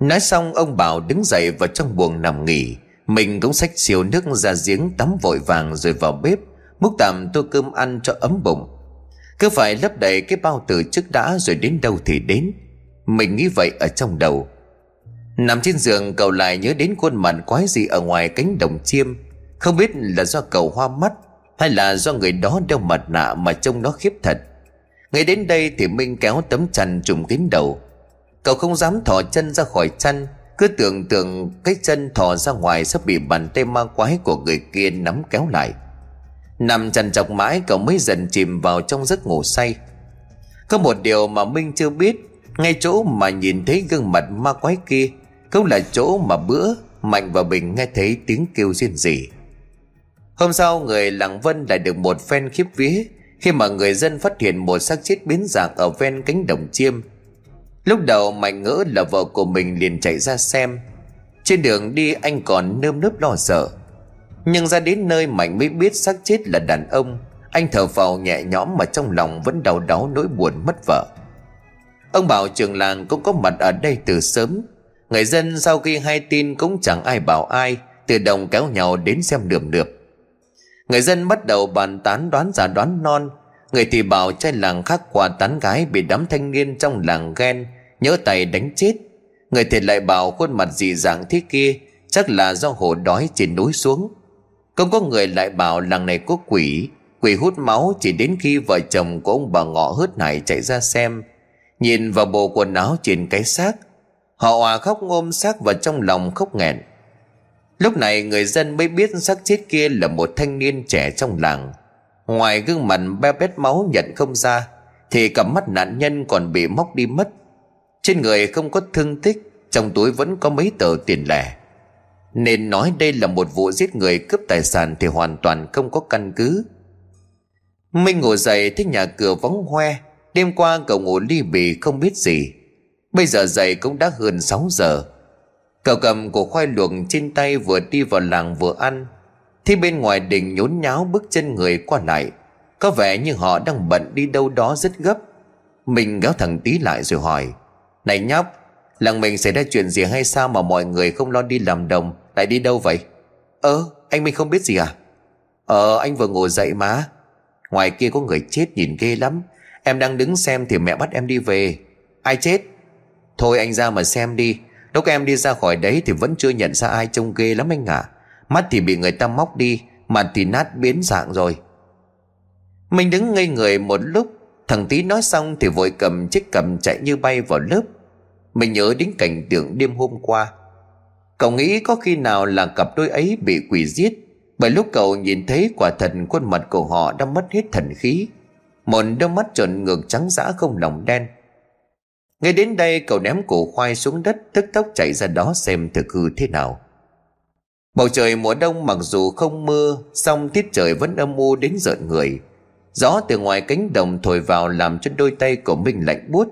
Nói xong, ông Bảo đứng dậy vào trong buồng nằm nghỉ. Mình cũng xách siêu nước ra giếng tắm vội vàng rồi vào bếp, Múc tạm tô cơm ăn cho ấm bụng. Cứ phải lấp đầy cái bao từ trước đã rồi đến đâu thì đến. Mình nghĩ vậy ở trong đầu. Nằm trên giường, cậu lại nhớ đến khuôn mặt quái gì ở ngoài cánh đồng chiêm. Không biết là do cậu hoa mắt, Hay là do người đó đeo mặt nạ mà trông nó khiếp thật. Ngay đến đây thì Minh kéo tấm chăn trùm kín đầu. Cậu không dám thò chân ra khỏi chăn. Cứ tưởng tượng cái chân thò ra ngoài Sắp bị bàn tay ma quái của người kia nắm kéo lại. Nằm trằn chọc mãi, cậu mới dần chìm vào trong giấc ngủ say. Có một điều mà Minh chưa biết, Ngay chỗ mà nhìn thấy gương mặt ma quái kia, Cũng là chỗ mà bữa Mạnh và Bình nghe thấy tiếng kêu riêng rỉ. Hôm sau, người làng Vân lại được một phen khiếp vía Khi mà người dân phát hiện một xác chết biến dạng ở ven cánh đồng chiêm. Lúc đầu Mạnh ngỡ là vợ của mình liền chạy ra xem. Trên đường đi anh còn nơm nớp lo sợ. Nhưng ra đến nơi Mạnh mới biết xác chết là đàn ông. Anh thở phào nhẹ nhõm mà trong lòng vẫn đau đáu nỗi buồn mất vợ. Ông bảo trường làng cũng có mặt ở đây từ sớm. Người dân sau khi hay tin cũng chẳng ai bảo ai, Tự động kéo nhau đến xem lượm được Người dân bắt đầu bàn tán đoán giả đoán non. Người thì bảo trai làng khác quà tán gái Bị đám thanh niên trong làng ghen. Nhớ tay đánh chết. Người thì lại bảo khuôn mặt dị dạng thế kia Chắc là do hổ đói trên núi xuống. Không có người lại bảo làng này có quỷ. Quỷ hút máu chỉ đến khi vợ chồng của ông bà ngọ hớt này chạy ra xem. Nhìn vào bộ quần áo trên cái xác, Họ hòa khóc ôm xác và trong lòng khóc nghẹn. Lúc này người dân mới biết xác chết kia là một thanh niên trẻ trong làng. Ngoài gương mặt be bét máu nhận không ra, Thì cặp mắt nạn nhân còn bị móc đi mất. Trên người không có thương tích, Trong túi vẫn có mấy tờ tiền lẻ. Nên nói đây là một vụ giết người cướp tài sản Thì hoàn toàn không có căn cứ. Minh ngủ dậy thấy nhà cửa vắng hoe, Đêm qua cậu ngủ ly bì không biết gì. Bây giờ dậy cũng đã hơn 6 giờ. Cậu cầm củ khoai luộc trên tay vừa đi vào làng vừa ăn. Thì bên ngoài đình nhốn nháo bước chân người qua lại. Có vẻ như họ đang bận đi đâu đó rất gấp. Mình kéo thằng tí lại rồi hỏi này nhóc, Làng mình xảy ra chuyện gì hay sao mà mọi người không lo đi làm đồng? Lại đi đâu vậy? Ơ, anh mình không biết gì à? Ờ anh vừa ngủ dậy mà. Ngoài kia có người chết nhìn ghê lắm. Em đang đứng xem thì mẹ bắt em đi về. Ai chết? Thôi anh ra mà xem đi. Lúc em đi ra khỏi đấy thì vẫn chưa nhận ra ai trông ghê lắm anh ạ. À. Mắt thì bị người ta móc đi, Mặt thì nát biến dạng rồi. Mình đứng ngây người một lúc, Thằng tí nói xong thì vội cầm chiếc cầm chạy như bay vào lớp. Mình nhớ đến cảnh tượng đêm hôm qua. Cậu nghĩ có khi nào là cặp đôi ấy bị quỷ giết, Bởi lúc cậu nhìn thấy quả thật khuôn mặt của họ đã mất hết thần khí. Một đôi mắt tròn ngược trắng dã không lòng đen. Ngay đến đây, cậu ném củ khoai xuống đất, Tức tốc chạy ra đó xem thực hư thế nào. Bầu trời mùa đông mặc dù không mưa, song tiết trời vẫn âm u đến rợn người. Gió từ ngoài cánh đồng thổi vào Làm cho đôi tay của mình lạnh buốt.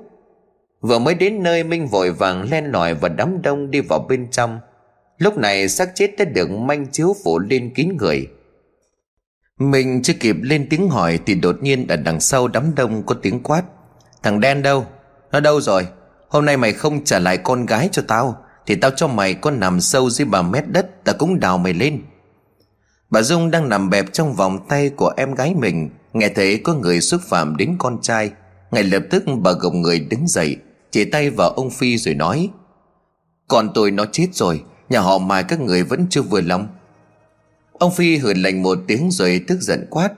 Vừa mới đến nơi Minh vội vàng len lỏi và đám đông đi vào bên trong. Lúc này xác chết đã được manh chiếu phủ lên kín người. Mình chưa kịp lên tiếng hỏi Thì đột nhiên ở đằng sau đám đông có tiếng quát. Thằng đen đâu? Nó đâu rồi? Hôm nay mày không trả lại con gái cho tao, Thì tao cho mày con nằm sâu dưới bà mét đất, Tao cũng đào mày lên. Bà Dung đang nằm bẹp trong vòng tay của em gái mình, Nghe thấy có người xúc phạm đến con trai, Ngay lập tức bà gồng người đứng dậy. Chỉ tay vào ông Phi rồi nói, Con tôi nó chết rồi, Nhà họ mai các người vẫn chưa vừa lòng. Ông Phi hử lạnh một tiếng rồi tức giận quát,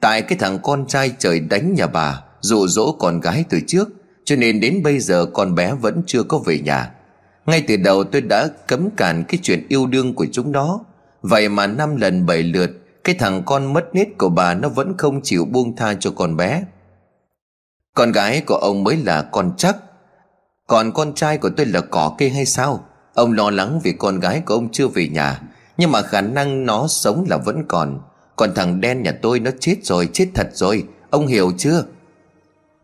Tại cái thằng con trai trời đánh nhà bà, Dụ dỗ con gái từ trước, cho nên đến bây giờ con bé vẫn chưa có về nhà. Ngay từ đầu tôi đã cấm cản cái chuyện yêu đương của chúng nó. Vậy mà năm lần bảy lượt, Cái thằng con mất nết của bà nó vẫn không chịu buông tha cho con bé. Con gái của ông mới là con chắc. Còn con trai của tôi là cỏ cây hay sao? Ông lo lắng vì con gái của ông chưa về nhà, Nhưng mà khả năng nó sống là vẫn còn. Còn thằng đen nhà tôi nó chết rồi, Chết thật rồi. Ông hiểu chưa?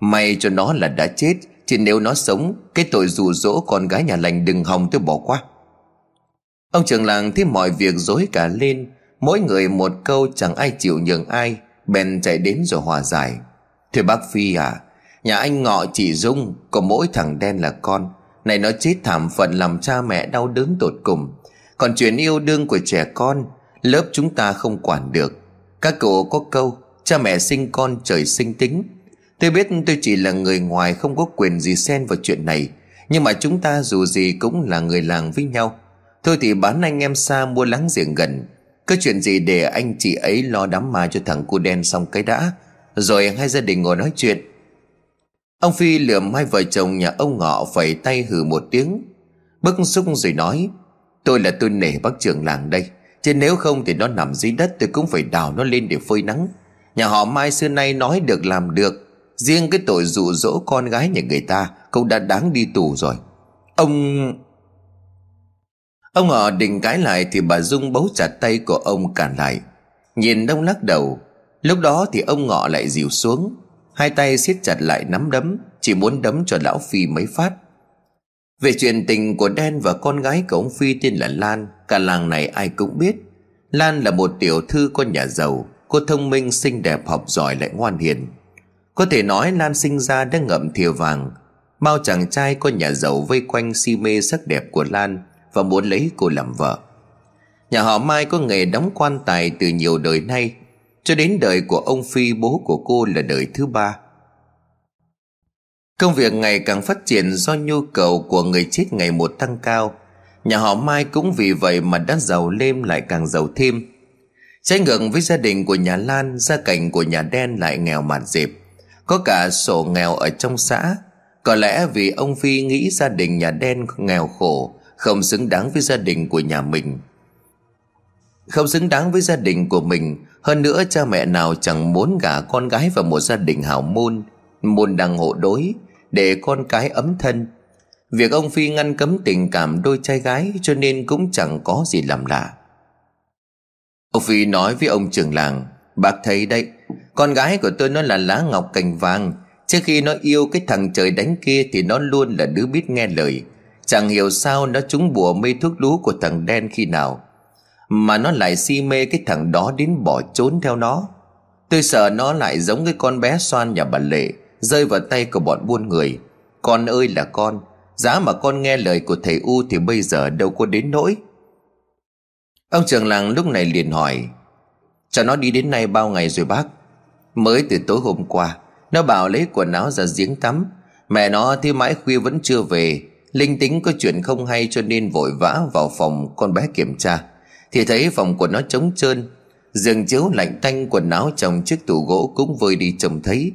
May cho nó là đã chết, Chứ nếu nó sống, Cái tội dụ dỗ con gái nhà lành đừng hòng tôi bỏ qua. Ông trưởng làng thấy mọi việc dối cả lên. Mỗi người một câu chẳng ai chịu nhường ai, Bèn chạy đến rồi hòa giải. Thưa bác Phi à Nhà anh ngọ chỉ Dung Có mỗi thằng đen là con. Này nó chết thảm phận làm cha mẹ đau đớn tột cùng. Còn chuyện yêu đương của trẻ con, Lớp chúng ta không quản được. Các cậu có câu, Cha mẹ sinh con, trời sinh tính. Tôi biết tôi chỉ là người ngoài, Không có quyền gì xen vào chuyện này. Nhưng mà chúng ta dù gì cũng là người làng với nhau. Thôi thì bán anh em xa mua láng giềng gần. Cứ chuyện gì để anh chị ấy lo đám ma cho thằng cu đen xong cái đã. Rồi hai gia đình ngồi nói chuyện. Ông Phi lượm hai vợ chồng nhà ông ngọ phẩy tay hừ một tiếng. Bức xúc rồi nói, Tôi là tôi nể bác trưởng làng đây, Chứ nếu không thì nó nằm dưới đất, tôi cũng phải đào nó lên để phơi nắng. Nhà họ Mai xưa nay nói được làm được, Riêng cái tội dụ dỗ con gái nhà người ta Cũng đã đáng đi tù rồi. Ông... Ông họ định cãi lại Thì bà Dung bấu chặt tay của ông cản lại. Nhìn đông lắc đầu, Lúc đó thì ông ngọ lại dịu xuống. Hai tay siết chặt lại nắm đấm, Chỉ muốn đấm cho lão Phi mấy phát. Về chuyện tình của Đen và con gái của ông Phi tên là Lan, Cả làng này ai cũng biết. Lan là một tiểu thư con nhà giàu, Cô thông minh, xinh đẹp, học giỏi lại ngoan hiền. Có thể nói Lan sinh ra đã ngậm thìa vàng, Bao chàng trai con nhà giàu vây quanh si mê sắc đẹp của Lan Và muốn lấy cô làm vợ. Nhà họ Mai có nghề đóng quan tài từ nhiều đời nay cho đến đời của ông Phi, bố của cô là đời thứ ba. Công việc ngày càng phát triển do nhu cầu của người chết ngày một tăng cao. Nhà họ Mai cũng vì vậy mà đã giàu lên lại càng giàu thêm. Trái ngược với gia đình của nhà Lan, Gia cảnh của nhà đen lại nghèo mạt dịp Có cả sổ nghèo ở trong xã. Có lẽ vì ông Phi nghĩ gia đình nhà đen nghèo khổ, Không xứng đáng với gia đình của nhà mình. Không xứng đáng với gia đình của mình hơn nữa cha mẹ nào chẳng muốn gả con gái vào một gia đình hảo môn Môn đăng hộ đối, Để con cái ấm thân. Việc ông Phi ngăn cấm tình cảm đôi trai gái Cho nên cũng chẳng có gì làm lạ. Ông Phi nói với ông trưởng làng, Bác thấy đấy, Con gái của tôi nó là lá ngọc cành vàng, Trước khi nó yêu cái thằng trời đánh kia Thì nó luôn là đứa biết nghe lời. Chẳng hiểu sao nó trúng bùa mê thuốc lú của thằng đen khi nào. Mà nó lại si mê cái thằng đó đến bỏ trốn theo nó. Tôi sợ nó lại giống cái con bé xoan nhà bà Lệ, Rơi vào tay của bọn buôn người. Con ơi là con, Giá mà con nghe lời của thầy U Thì bây giờ đâu có đến nỗi. Ông trường làng lúc này liền hỏi, Cho nó đi đến nay bao ngày rồi bác? Mới từ tối hôm qua, Nó bảo lấy quần áo ra giếng tắm. Mẹ nó thì mãi khuya vẫn chưa về, Linh tính có chuyện không hay cho nên vội vã vào phòng con bé kiểm tra. Thì thấy phòng của nó trống trơn. Giường chiếu lạnh tanh, quần áo trong chiếc tủ gỗ cũng vơi đi trông thấy.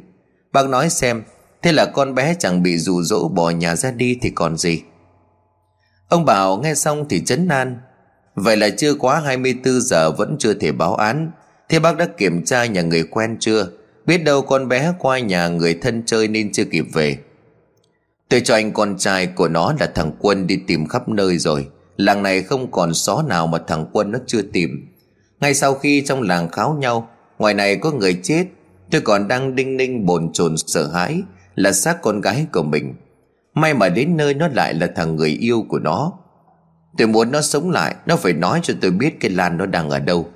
Bác nói xem, Thế là con bé chẳng bị rủ rỗ bỏ nhà ra đi thì còn gì. Ông bảo nghe xong thì chấn an. Vậy là chưa quá 24 giờ vẫn chưa thể báo án. Thế bác đã kiểm tra nhà người quen chưa? Biết đâu con bé qua nhà người thân chơi nên chưa kịp về. Tôi cho anh con trai của nó là thằng Quân đi tìm khắp nơi rồi. Làng này không còn xó nào mà thằng Quân nó chưa tìm. Ngay sau khi trong làng kháo nhau, Ngoài này có người chết, Tôi còn đang đinh ninh bồn chồn sợ hãi Là xác con gái của mình. May mà đến nơi nó lại là thằng người yêu của nó. Tôi muốn nó sống lại, Nó phải nói cho tôi biết cái Lan nó đang ở đâu.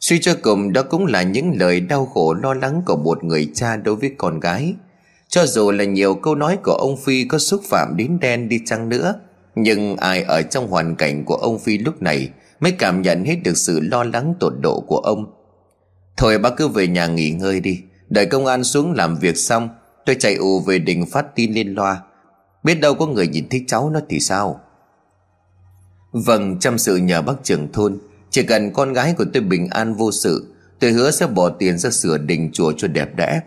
Suy cho cùng, đó cũng là những lời đau khổ lo lắng của một người cha đối với con gái. Cho dù là nhiều câu nói của ông Phi có xúc phạm đến đen đi chăng nữa nhưng ai ở trong hoàn cảnh của ông Phi lúc này Mới cảm nhận hết được sự lo lắng tột độ của ông? Thôi bác cứ về nhà nghỉ ngơi đi, Đợi công an xuống làm việc xong, Tôi chạy ù về đình phát tin lên loa. Biết đâu có người nhìn thấy cháu nó thì sao? Vâng chăm sự nhờ bác trưởng thôn. Chỉ cần con gái của tôi bình an vô sự, Tôi hứa sẽ bỏ tiền ra sửa đình chùa cho đẹp đẽ.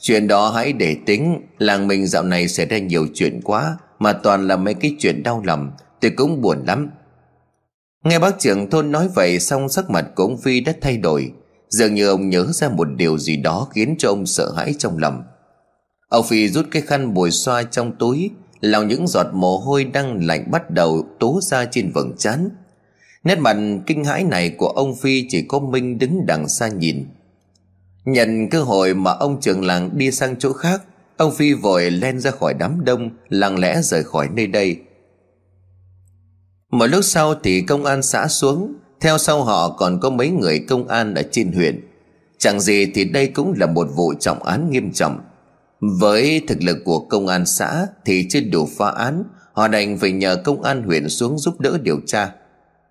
Chuyện đó hãy để tính, Làng mình dạo này xảy ra nhiều chuyện quá. Mà toàn là mấy cái chuyện đau lòng Tôi cũng buồn lắm. Nghe bác trưởng thôn nói vậy, Xong sắc mặt của ông Phi đã thay đổi. Dường như ông nhớ ra một điều gì đó Khiến cho ông sợ hãi trong lòng. Ông Phi rút cái khăn bồi xoa trong túi, Lau những giọt mồ hôi đang lạnh bắt đầu tố ra trên vầng trán. Nét mặt kinh hãi này của ông phi chỉ có minh đứng đằng xa nhìn. Nhận cơ hội mà ông trưởng làng đi sang chỗ khác ông phi vội len ra khỏi đám đông, lặng lẽ rời khỏi nơi đây. Một lúc sau thì công an xã xuống. Theo sau họ còn có mấy người công an ở trên huyện. Chẳng gì thì đây cũng là một vụ trọng án nghiêm trọng. Với thực lực của công an xã Thì chưa đủ phá án, Họ đành phải nhờ công an huyện xuống giúp đỡ điều tra.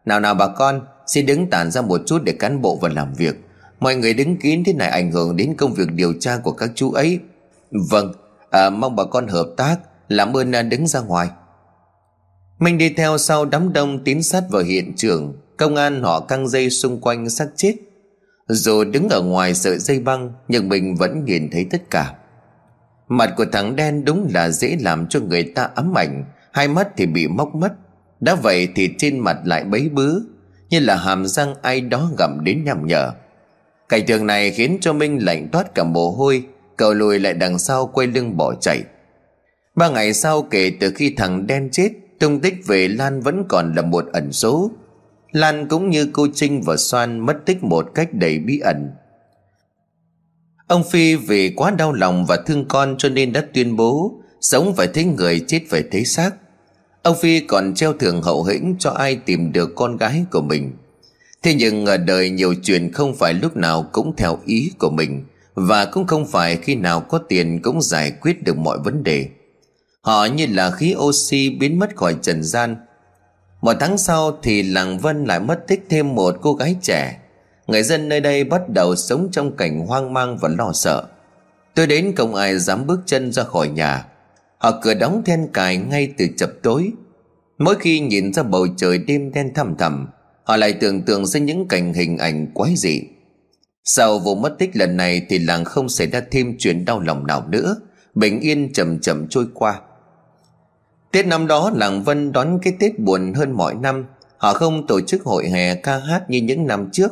Nào nào bà con, Xin đứng tản ra một chút để cán bộ vào làm việc. Mọi người đứng kín thế này ảnh hưởng đến công việc điều tra của các chú ấy. Vâng à, Mong bà con hợp tác Làm ơn đứng ra ngoài. Minh đi theo sau đám đông tín sát vào hiện trường Công an họ căng dây xung quanh xác chết. Dù đứng ở ngoài sợi dây băng Nhưng mình vẫn nhìn thấy tất cả. Mặt của thằng đen đúng là dễ làm cho người ta ám ảnh Hai mắt thì bị móc mất. Đã vậy thì trên mặt lại bấy bứ Như là hàm răng ai đó gặm đến nhằm nhở. Cảnh tượng này khiến cho Minh lạnh toát cả mồ hôi Cậu lùi lại đằng sau quay lưng bỏ chạy. Ba ngày sau kể từ khi thằng đen chết, Tung tích về Lan vẫn còn là một ẩn số. Lan cũng như cô Trinh và Soan mất tích một cách đầy bí ẩn. Ông Phi vì quá đau lòng và thương con cho nên đã tuyên bố Sống phải thấy người, chết phải thấy xác. Ông Phi còn treo thưởng hậu hĩnh cho ai tìm được con gái của mình. Thế nhưng ở đời nhiều chuyện không phải lúc nào cũng theo ý của mình. Và cũng không phải khi nào có tiền cũng giải quyết được mọi vấn đề. Họ như là khí oxy biến mất khỏi trần gian. Một tháng sau thì làng Vân lại mất tích thêm một cô gái trẻ. Người dân nơi đây bắt đầu sống trong cảnh hoang mang và lo sợ. Tôi đến không ai dám bước chân ra khỏi nhà. Họ cửa đóng then cài ngay từ chập tối. Mỗi khi nhìn ra bầu trời đêm đen thầm thầm Họ lại tưởng tượng ra những cảnh hình ảnh quái dị. Sau vụ mất tích lần này Thì làng không xảy ra thêm chuyện đau lòng nào nữa. Bình yên chậm chậm trôi qua. Tết năm đó, làng Vân đón cái Tết buồn hơn mọi năm. Họ không tổ chức hội hè ca hát như những năm trước.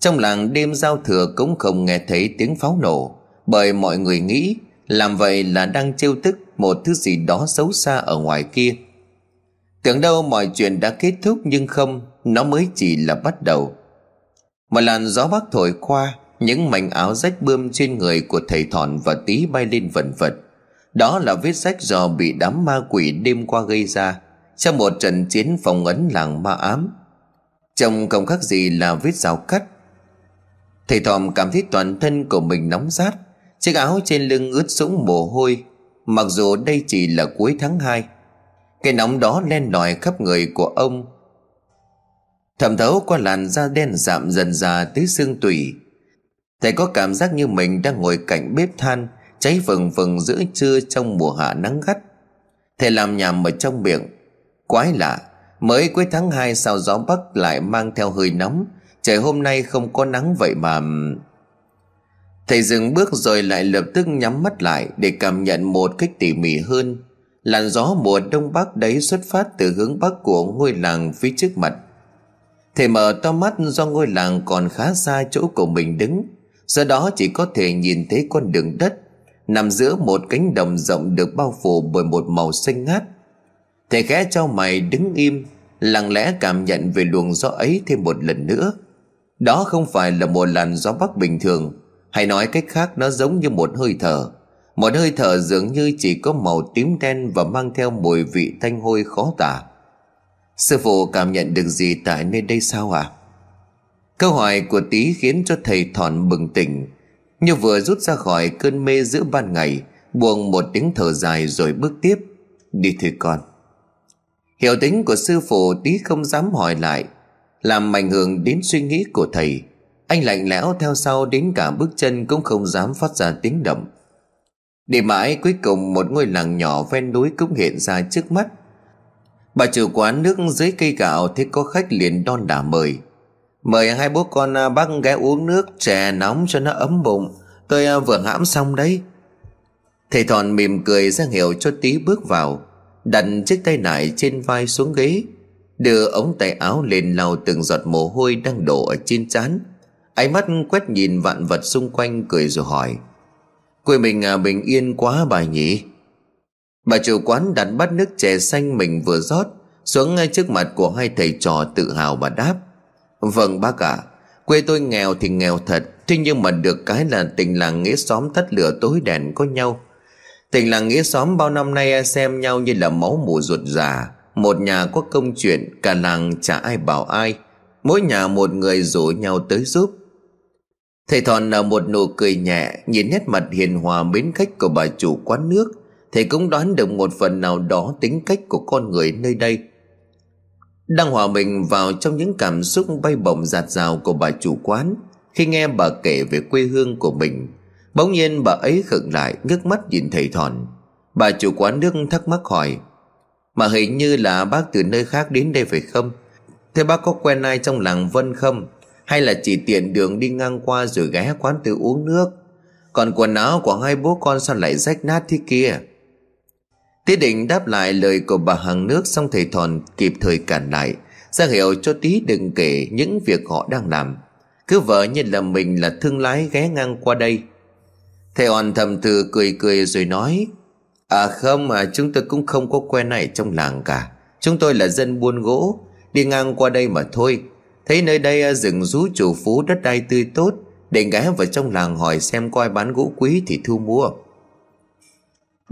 Trong làng đêm giao thừa cũng không nghe thấy tiếng pháo nổ. Bởi mọi người nghĩ, Làm vậy là đang trêu tức một thứ gì đó xấu xa ở ngoài kia. Tưởng đâu mọi chuyện đã kết thúc nhưng không, Nó mới chỉ là bắt đầu. Một làn gió bắc thổi qua, Những mảnh áo rách bươm trên người của thầy thọn và tí bay lên vần vật. Đó là vết rách do bị đám ma quỷ đêm qua gây ra, Trong một trận chiến phòng ấn làng ma ám. Trông không khác gì là vết rào cắt? Thầy thòm cảm thấy toàn thân của mình nóng rát, Chiếc áo trên lưng ướt sũng mồ hôi, Mặc dù đây chỉ là cuối tháng 2 cái nóng đó len lỏi khắp người của ông Thẩm thấu qua làn da đen dạm dần ra tới xương tủy. Thầy có cảm giác như mình đang ngồi cạnh bếp than, Cháy vừng vừng giữa trưa trong mùa hạ nắng gắt. Thầy làm nhảm ở trong miệng. Quái lạ, Mới cuối tháng 2 sao gió bắc lại mang theo hơi nóng. Trời hôm nay không có nắng vậy mà. Thầy dừng bước rồi lại lập tức nhắm mắt lại Để cảm nhận một cách tỉ mỉ hơn. Làn gió mùa đông bắc đấy xuất phát từ hướng bắc của ngôi làng phía trước mặt. Thầy mở to mắt do ngôi làng còn khá xa chỗ của mình đứng. Do đó chỉ có thể nhìn thấy con đường đất, Nằm giữa một cánh đồng rộng được bao phủ bởi một màu xanh ngát. Thầy khẽ cho mày đứng im, Lặng lẽ cảm nhận về luồng gió ấy thêm một lần nữa. Đó không phải là một làn gió bắc bình thường, Hay nói cách khác nó giống như một hơi thở. Một hơi thở dường như chỉ có màu tím đen Và mang theo mùi vị thanh hôi khó tả. Sư phụ cảm nhận được gì tại nơi đây sao ạ? À? Câu hỏi của tí khiến cho thầy thọn bừng tỉnh. Như vừa rút ra khỏi cơn mê giữa ban ngày, Buông một tiếng thở dài rồi bước tiếp. Đi thưa con. Hiểu tính của sư phụ tí không dám hỏi lại, Làm ảnh hưởng đến suy nghĩ của thầy. Anh lạnh lẽo theo sau đến cả bước chân cũng không dám phát ra tiếng động. Đi mãi cuối cùng một ngôi làng nhỏ ven núi cũng hiện ra trước mắt. Bà chủ quán nước dưới cây gạo thấy có khách liền đon đả mời. Mời hai bố con à, bác ghé uống nước chè nóng cho nó ấm bụng. Tôi à, vừa hãm xong đấy. Thầy Thòn mỉm cười ra hiệu cho tí bước vào Đặt chiếc tay nải trên vai xuống ghế Đưa ống tay áo lên lau từng giọt mồ hôi đang đổ ở trên trán. Ánh mắt quét nhìn vạn vật xung quanh cười rồi hỏi Quê mình à, bình yên quá bà nhỉ? Bà chủ quán đặt bát nước chè xanh mình vừa rót Xuống ngay trước mặt của hai thầy trò tự hào và đáp. Vâng bác ạ. À, Quê tôi nghèo thì nghèo thật Thế nhưng mà được cái là tình làng nghĩa xóm tắt lửa tối đèn có nhau. Tình làng nghĩa xóm bao năm nay xem nhau như là máu mủ ruột già. Một nhà có công chuyện Cả làng chả ai bảo ai. Mỗi nhà một người rủ nhau tới giúp. Thầy Thọn nở một nụ cười nhẹ Nhìn nét mặt hiền hòa mến khách của bà chủ quán nước. Thầy cũng đoán được một phần nào đó tính cách của con người nơi đây. Đang hòa mình vào trong những cảm xúc bay bổng giạt rào của bà chủ quán, Khi nghe bà kể về quê hương của mình, Bỗng nhiên bà ấy khựng lại, ngước mắt nhìn thầy Thòn. Bà chủ quán nước thắc mắc hỏi, Mà hình như là bác từ nơi khác đến đây phải không? Thế bác có quen ai trong làng Vân không? Hay là chỉ tiện đường đi ngang qua rồi ghé quán tự uống nước? Còn quần áo của hai bố con sao lại rách nát thế kia? Tí định đáp lại lời của bà hàng nước Xong thầy Thòn kịp thời cản lại, ra hiệu cho tí đừng kể những việc họ đang làm. Cứ vợ như là mình là thương lái ghé ngang qua đây. Thầy hòn thầm từ cười cười rồi nói À không mà chúng tôi cũng không có quen này trong làng cả. Chúng tôi là dân buôn gỗ, Đi ngang qua đây mà thôi. Thấy nơi đây à, rừng rú chủ phú đất đai tươi tốt, Định ghé vào trong làng hỏi xem coi bán gỗ quý thì thu mua.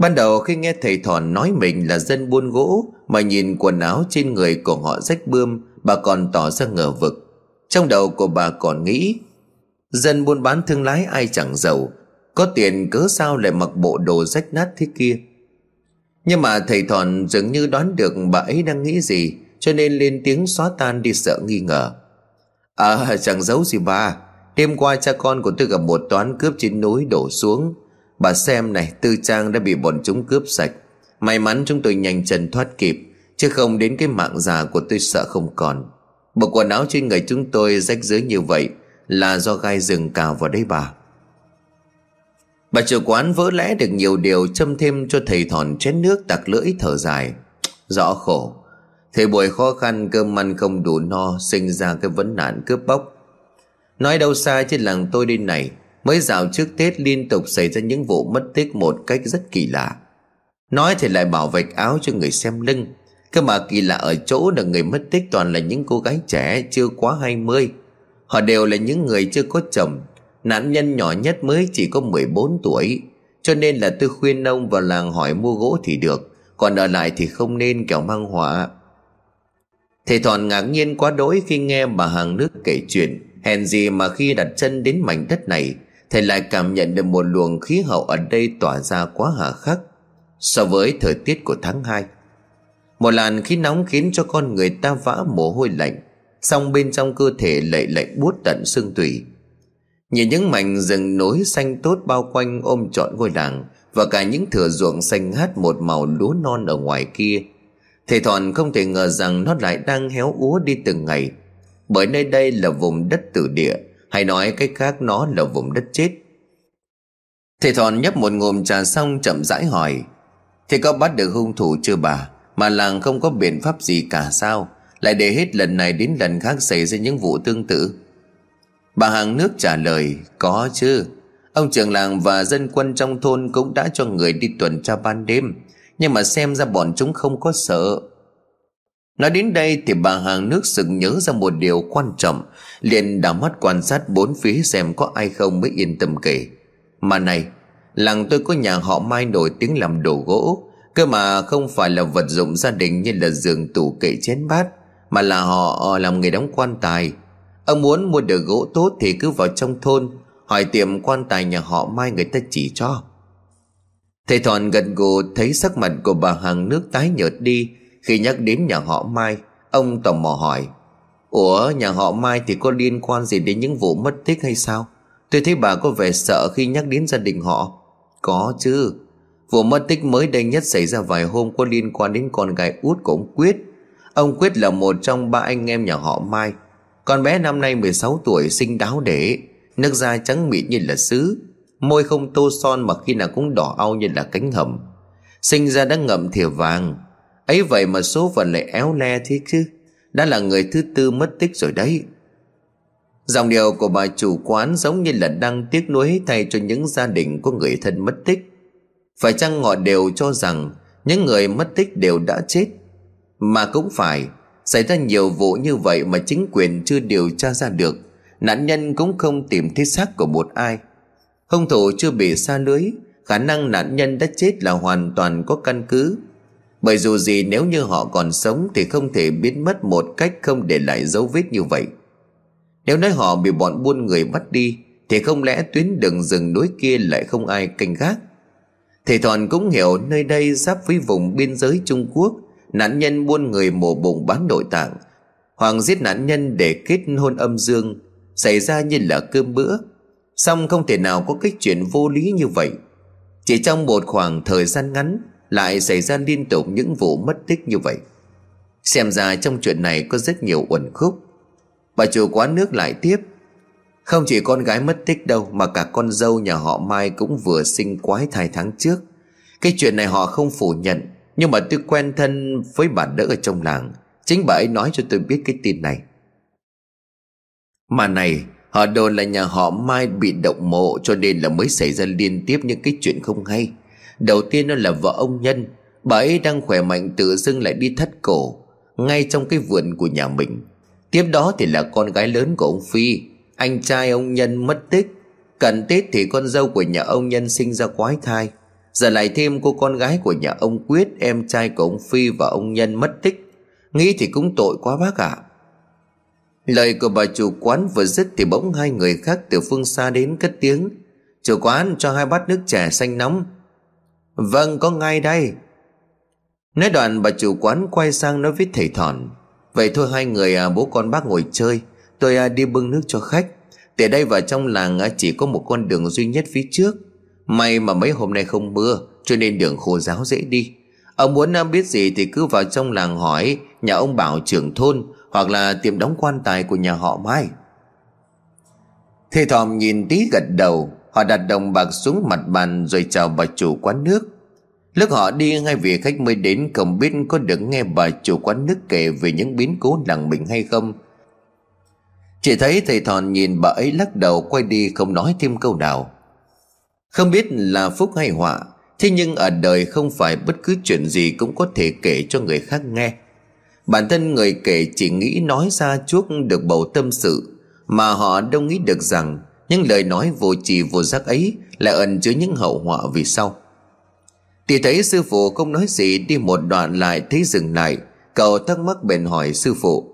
Ban đầu khi nghe thầy Thòn nói mình là dân buôn gỗ, Mà nhìn quần áo trên người của họ rách bươm, Bà còn tỏ ra ngờ vực. Trong đầu của bà còn nghĩ, Dân buôn bán thương lái ai chẳng giàu, Có tiền cớ sao lại mặc bộ đồ rách nát thế kia? Nhưng mà thầy Thòn dường như đoán được bà ấy đang nghĩ gì, Cho nên lên tiếng xóa tan đi sợ nghi ngờ. À chẳng giấu gì bà. Đêm qua cha con của tôi gặp một toán cướp trên núi đổ xuống. Bà xem này, Tư Trang đã bị bọn chúng cướp sạch. May mắn chúng tôi nhanh chân thoát kịp, Chứ không đến cái mạng già của tôi sợ không còn. Bộ quần áo trên người chúng tôi rách rưới như vậy Là do gai rừng cào vào đây bà. Bà chủ quán vỡ lẽ được nhiều điều, Châm thêm cho thầy thòn chén nước tặc lưỡi thở dài. Rõ khổ. Thời buổi khó khăn, cơm ăn không đủ no, Sinh ra cái vấn nạn cướp bóc. Nói đâu xa trên làng tôi đi này Mới dạo trước Tết liên tục xảy ra những vụ mất tích một cách rất kỳ lạ. Nói thì lại bảo vạch áo cho người xem lưng. Cơ mà kỳ lạ ở chỗ là người mất tích toàn là những cô gái trẻ chưa quá 20 Họ đều là những người chưa có chồng. Nạn nhân nhỏ nhất mới chỉ có 14 tuổi. Cho nên là tôi khuyên ông vào làng hỏi mua gỗ thì được. Còn ở lại thì không nên kẻo mang họa. Thầy Thọn ngạc nhiên quá đỗi khi nghe bà hàng nước kể chuyện. Hèn gì mà khi đặt chân đến mảnh đất này Thầy lại cảm nhận được một luồng khí hậu ở đây tỏa ra quá hà khắc, So với thời tiết của tháng 2 Một làn khí nóng khiến cho con người ta vã mồ hôi lạnh, song bên trong cơ thể lại lạnh buốt tận xương tủy. Nhìn những mảnh rừng núi xanh tốt bao quanh ôm trọn ngôi làng Và cả những thửa ruộng xanh hát một màu lúa non ở ngoài kia, Thầy Thọn không thể ngờ rằng nó lại đang héo úa đi từng ngày, Bởi nơi đây là vùng đất tử địa hay nói cách khác, nó là vùng đất chết. Thầy Thọn nhấp một ngụm trà xong chậm rãi hỏi Thế có bắt được hung thủ chưa bà? Mà làng không có biện pháp gì cả sao? Lại để hết lần này đến lần khác xảy ra những vụ tương tự. Bà hàng nước trả lời, Có chứ. Ông trưởng làng và dân quân trong thôn cũng đã cho người đi tuần tra ban đêm. Nhưng mà xem ra bọn chúng không có sợ. Nói đến đây thì bà hàng nước sực nhớ ra một điều quan trọng, liền đảo mắt quan sát bốn phía xem có ai không mới yên tâm kể. Mà này, Làng tôi có nhà họ Mai nổi tiếng làm đồ gỗ, Cơ mà không phải là vật dụng gia đình như là giường tủ kệ chén bát, Mà là họ ờ, làm nghề đóng quan tài. Ông muốn mua được gỗ tốt thì cứ vào trong thôn, Hỏi tiệm quan tài nhà họ Mai người ta chỉ cho. Thầy Thọn gật gù, thấy sắc mặt của bà hàng nước tái nhợt đi khi nhắc đến nhà họ Mai, Ông tò mò hỏi, Ủa, nhà họ Mai thì có liên quan gì đến những vụ mất tích hay sao? Tôi thấy bà có vẻ sợ khi nhắc đến gia đình họ. Có chứ. Vụ mất tích mới đây nhất xảy ra vài hôm có liên quan đến con gái út của ông Quyết. Ông Quyết là một trong ba anh em nhà họ Mai. Con bé năm nay 16 tuổi sinh đáo để, Nước da trắng mịn như là sứ, Môi không tô son mà khi nào cũng đỏ au như là cánh hầm. Sinh ra đã ngậm thìa vàng ấy vậy mà số phận lại éo le thế chứ. Đã là người thứ tư mất tích rồi đấy. Dòng điều của bà chủ quán giống như là đang tiếc nuối thay cho những gia đình có người thân mất tích. Phải chăng họ đều cho rằng những người mất tích đều đã chết? Mà cũng phải, Xảy ra nhiều vụ như vậy mà chính quyền chưa điều tra ra được, Nạn nhân cũng không tìm thấy xác của một ai. Hung thủ chưa bị xa lưới, Khả năng nạn nhân đã chết là hoàn toàn có căn cứ bởi dù gì nếu như họ còn sống Thì không thể biến mất một cách không để lại dấu vết như vậy. Nếu nói họ bị bọn buôn người bắt đi, Thì không lẽ tuyến đường rừng núi kia lại không ai canh gác? Thầy Thòn cũng hiểu nơi đây giáp với vùng biên giới Trung Quốc, Nạn nhân buôn người mổ bụng bán nội tạng. Hoàng giết nạn nhân để kết hôn âm dương, Xảy ra như là cơm bữa. Xong không thể nào có cái chuyện vô lý như vậy. Chỉ trong một khoảng thời gian ngắn lại xảy ra liên tục những vụ mất tích như vậy. Xem ra trong chuyện này có rất nhiều uẩn khúc. Bà chủ quán nước lại tiếp, Không chỉ con gái mất tích đâu, Mà cả con dâu nhà họ Mai cũng vừa sinh quái thai tháng trước. Cái chuyện này họ không phủ nhận, Nhưng mà tôi quen thân với bà đỡ ở trong làng, Chính bà ấy nói cho tôi biết cái tin này. Mà này, Họ đồn là nhà họ Mai bị động mộ Cho nên là mới xảy ra liên tiếp những cái chuyện không hay. Đầu tiên đó là vợ ông Nhân, Bà ấy đang khỏe mạnh tự dưng lại đi thắt cổ, Ngay trong cái vườn của nhà mình. Tiếp đó thì là con gái lớn của ông Phi, Anh trai ông Nhân mất tích. Cận Tết thì con dâu của nhà ông Nhân sinh ra quái thai. Giờ lại thêm cô con gái của nhà ông Quyết, Em trai của ông Phi và ông Nhân mất tích. Nghĩ thì cũng tội quá bác ạ. À. Lời của bà chủ quán vừa dứt Thì bỗng hai người khác từ phương xa đến cất tiếng. Chủ quán cho hai bát nước trà xanh nóng Vâng có ngay đây. Nói đoạn bà chủ quán quay sang nói với thầy thòn Vậy thôi hai người à, bố con bác ngồi chơi. Tôi à, đi bưng nước cho khách. Từ đây vào trong làng à, chỉ có một con đường duy nhất phía trước. May mà mấy hôm nay không mưa Cho nên đường khô ráo dễ đi. Ông muốn à, biết gì thì cứ vào trong làng hỏi Nhà ông Bảo trưởng thôn Hoặc là tiệm đóng quan tài của nhà họ Mai. Thầy thòm nhìn tí gật đầu. Họ đặt đồng bạc xuống mặt bàn Rồi chào bà chủ quán nước. Lúc họ đi ngay vị khách mới đến Không biết có được nghe bà chủ quán nước kể Về những biến cố làng mình hay không. Chỉ thấy thầy thòn nhìn bà ấy lắc đầu, Quay đi không nói thêm câu nào. Không biết là phúc hay họa, Thế nhưng ở đời không phải bất cứ chuyện gì Cũng có thể kể cho người khác nghe. Bản thân người kể chỉ nghĩ nói ra chuốc được bầu tâm sự, Mà họ đâu nghĩ được rằng những lời nói vô trì vô giác ấy là ẩn chứa những hậu họa vì sau. Thì thấy sư phụ không nói gì, đi một đoạn lại thấy dừng lại. Cậu thắc mắc bèn hỏi sư phụ,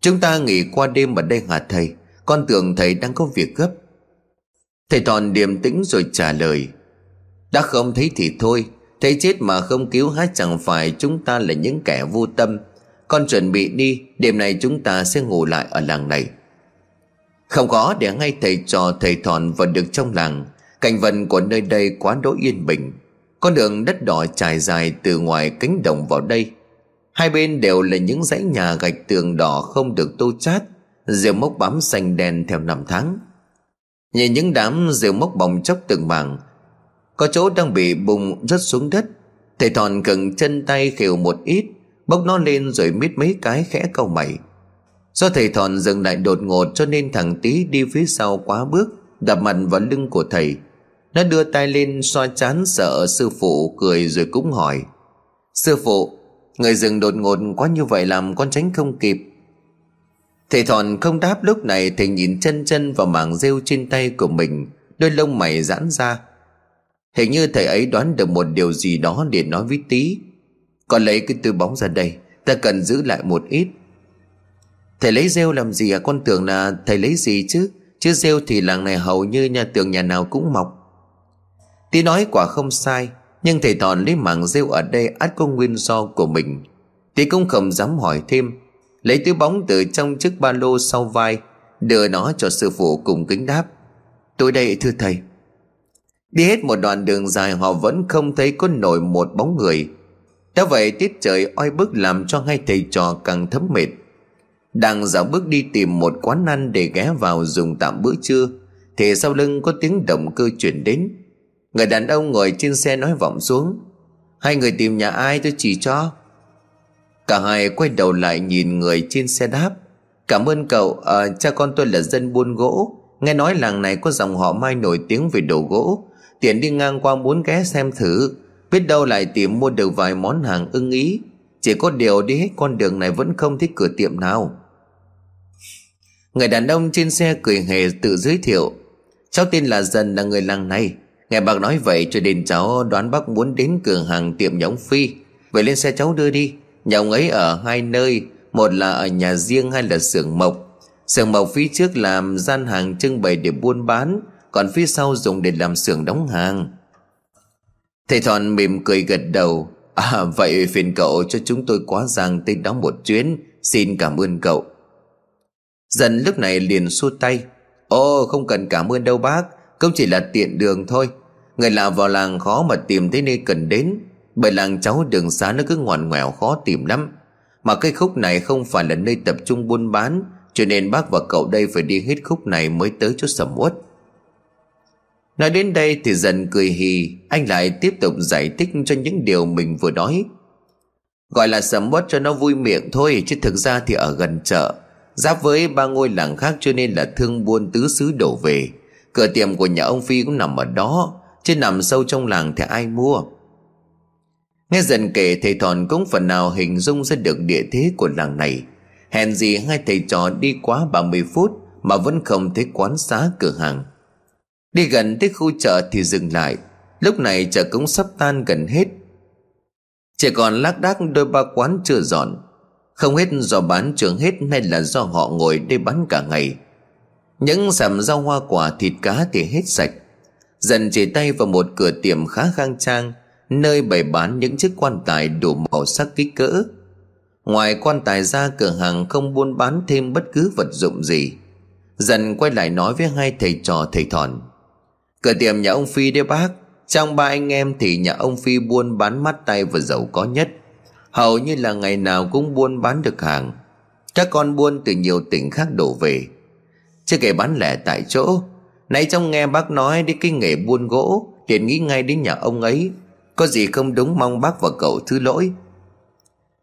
Chúng ta nghỉ qua đêm ở đây hả thầy? Con tưởng thầy đang có việc gấp. Thầy toàn điềm tĩnh rồi trả lời, Đã không thấy thì thôi Thầy chết mà không cứu hát chẳng phải chúng ta là những kẻ vô tâm. Con chuẩn bị đi, Đêm nay chúng ta sẽ ngủ lại ở làng này. Không có để ngay thầy trò, thầy Thòn vào được trong làng. Cảnh vật của nơi đây quá đỗi yên bình. Con đường đất đỏ trải dài từ ngoài cánh đồng vào đây. Hai bên đều là những dãy nhà gạch tường đỏ không được tô chát. Rêu mốc bám xanh đen theo năm tháng. Nhìn những đám rêu mốc bồng chốc từng mảng. Có chỗ đang bị bùng rớt xuống đất. Thầy thòn cần chân tay khều một ít Bốc nó lên rồi mít mấy cái khẽ câu mày. Do thầy thòn dừng lại đột ngột cho nên thằng tí đi phía sau quá bước Đập mặt vào lưng của thầy. Nó đưa tay lên xoa chán sợ sư phụ, cười rồi cũng hỏi, Sư phụ, Người dừng đột ngột quá như vậy làm con tránh không kịp. Thầy thòn không đáp lúc này, Thầy nhìn chân chân vào mảng rêu trên tay của mình, Đôi lông mày giãn ra. Hình như thầy ấy đoán được một điều gì đó để nói với tí Còn lấy cái tư bóng ra đây, Ta cần giữ lại một ít. Thầy lấy rêu làm gì à Con tưởng là thầy lấy gì chứ? Chứ rêu thì làng này hầu như nhà tường nhà nào cũng mọc. Tí nói quả không sai, Nhưng thầy toàn lấy mảng rêu ở đây át có nguyên do của mình. Tí cũng không dám hỏi thêm. Lấy túi bóng từ trong chiếc ba lô sau vai, Đưa nó cho sư phụ cùng kính đáp. Tôi đây, thưa thầy. Đi hết một đoạn đường dài, họ vẫn không thấy có nổi một bóng người. Đã vậy tiết trời oi bức làm cho hai thầy trò càng thấm mệt. Đang dạo bước đi tìm một quán ăn để ghé vào dùng tạm bữa trưa Thì sau lưng có tiếng động cơ chuyển đến. Người đàn ông ngồi trên xe nói vọng xuống Hai người tìm nhà ai tôi chỉ cho. Cả hai quay đầu lại nhìn người trên xe đáp Cảm ơn cậu à, Cha con tôi là dân buôn gỗ. Nghe nói làng này có dòng họ mai nổi tiếng về đồ gỗ. Tiện đi ngang qua muốn ghé xem thử. Biết đâu lại tìm mua được vài món hàng ưng ý. Chỉ có điều đi hết con đường này vẫn không thấy cửa tiệm nào. Người đàn ông trên xe cười hề tự giới thiệu. Cháu tên là Dần là người làng này. Nghe bác nói vậy, cho nên cháu đoán bác muốn đến cửa hàng tiệm nhà ông Phi. Vậy lên xe cháu đưa đi. Nhà ông ấy ở hai nơi. Một là ở nhà riêng hay là xưởng mộc. Sưởng mộc phía trước làm gian hàng trưng bày để buôn bán, Còn phía sau dùng để làm xưởng đóng hàng. Thầy Thọn mỉm cười gật đầu. À vậy phiền cậu cho chúng tôi quá giang tới đó một chuyến. Xin cảm ơn cậu. Dần lúc này liền xua tay. Ồ, không cần cảm ơn đâu bác Cũng chỉ là tiện đường thôi. Người lạ vào làng khó mà tìm thấy nơi cần đến, Bởi làng cháu đường xá nó cứ ngoằn ngoèo khó tìm lắm. Mà cái khúc này không phải là nơi tập trung buôn bán, Cho nên bác và cậu đây phải đi hết khúc này mới tới chỗ sầm uất. Nói đến đây thì dần cười hì, Anh lại tiếp tục giải thích cho những điều mình vừa nói. Gọi là sầm uất cho nó vui miệng thôi, Chứ thực ra thì ở gần chợ Giáp với ba ngôi làng khác cho nên là thương buôn tứ xứ đổ về. Cửa tiệm của nhà ông Phi cũng nằm ở đó, Chứ nằm sâu trong làng thì ai mua? Nghe dần kể, thầy Thòn cũng phần nào hình dung ra được địa thế của làng này. Hèn gì hai thầy trò đi quá 30 phút Mà vẫn không thấy quán xá cửa hàng. Đi gần tới khu chợ thì dừng lại. Lúc này chợ cũng sắp tan gần hết. Chỉ còn lác đác đôi ba quán chưa dọn. Không hết do bán trường hết hay là do họ ngồi đây bán cả ngày. Những sạp rau hoa quả, thịt cá thì hết sạch. Dần chỉ tay vào một cửa tiệm khá khang trang, Nơi bày bán những chiếc quan tài đủ màu sắc kích cỡ. Ngoài quan tài ra, cửa hàng không buôn bán thêm bất cứ vật dụng gì. Dần quay lại nói với hai thầy trò thầy thòn. Cửa tiệm nhà ông Phi đấy bác, Trong ba anh em thì nhà ông Phi buôn bán mắt tay và giàu có nhất. Hầu như là ngày nào cũng buôn bán được hàng. Các con buôn từ nhiều tỉnh khác đổ về. Chưa kể bán lẻ tại chỗ. Nãy trong nghe bác nói đến cái nghề buôn gỗ, liền nghĩ ngay đến nhà ông ấy. Có gì không đúng mong bác và cậu thứ lỗi.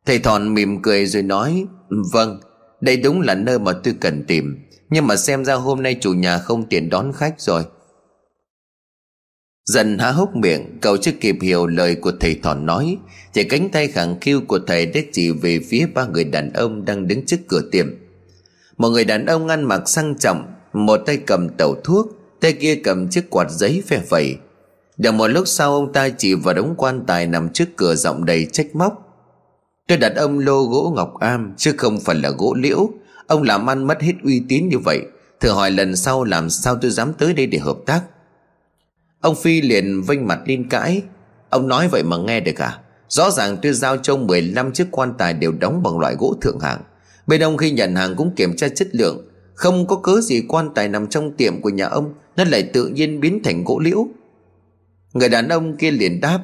Thầy Thọn mỉm cười rồi nói Vâng Đây đúng là nơi mà tôi cần tìm. Nhưng mà xem ra hôm nay chủ nhà không tiền đón khách rồi. Dần há hốc miệng, Cậu chưa kịp hiểu lời của thầy Thòn nói. Thì cánh tay khẳng khiu của thầy đã chỉ về phía ba người đàn ông đang đứng trước cửa tiệm. Một người đàn ông ăn mặc sang trọng, Một tay cầm tẩu thuốc, Tay kia cầm chiếc quạt giấy phe phẩy Được một lúc sau, ông ta chỉ vào đống quan tài nằm trước cửa giọng đầy trách móc. Tôi đặt ông lô gỗ ngọc am, Chứ không phải là gỗ liễu. Ông làm ăn mất hết uy tín như vậy. Thử hỏi lần sau làm sao tôi dám tới đây để hợp tác? Ông Phi liền vênh mặt lên cãi. Ông nói vậy mà nghe được à? Rõ ràng tôi giao cho 15 chiếc quan tài đều đóng bằng loại gỗ thượng hạng. Bên ông khi nhận hàng cũng kiểm tra chất lượng. Không có cớ gì quan tài nằm trong tiệm của nhà ông, Nó lại tự nhiên biến thành gỗ liễu. Người đàn ông kia liền đáp,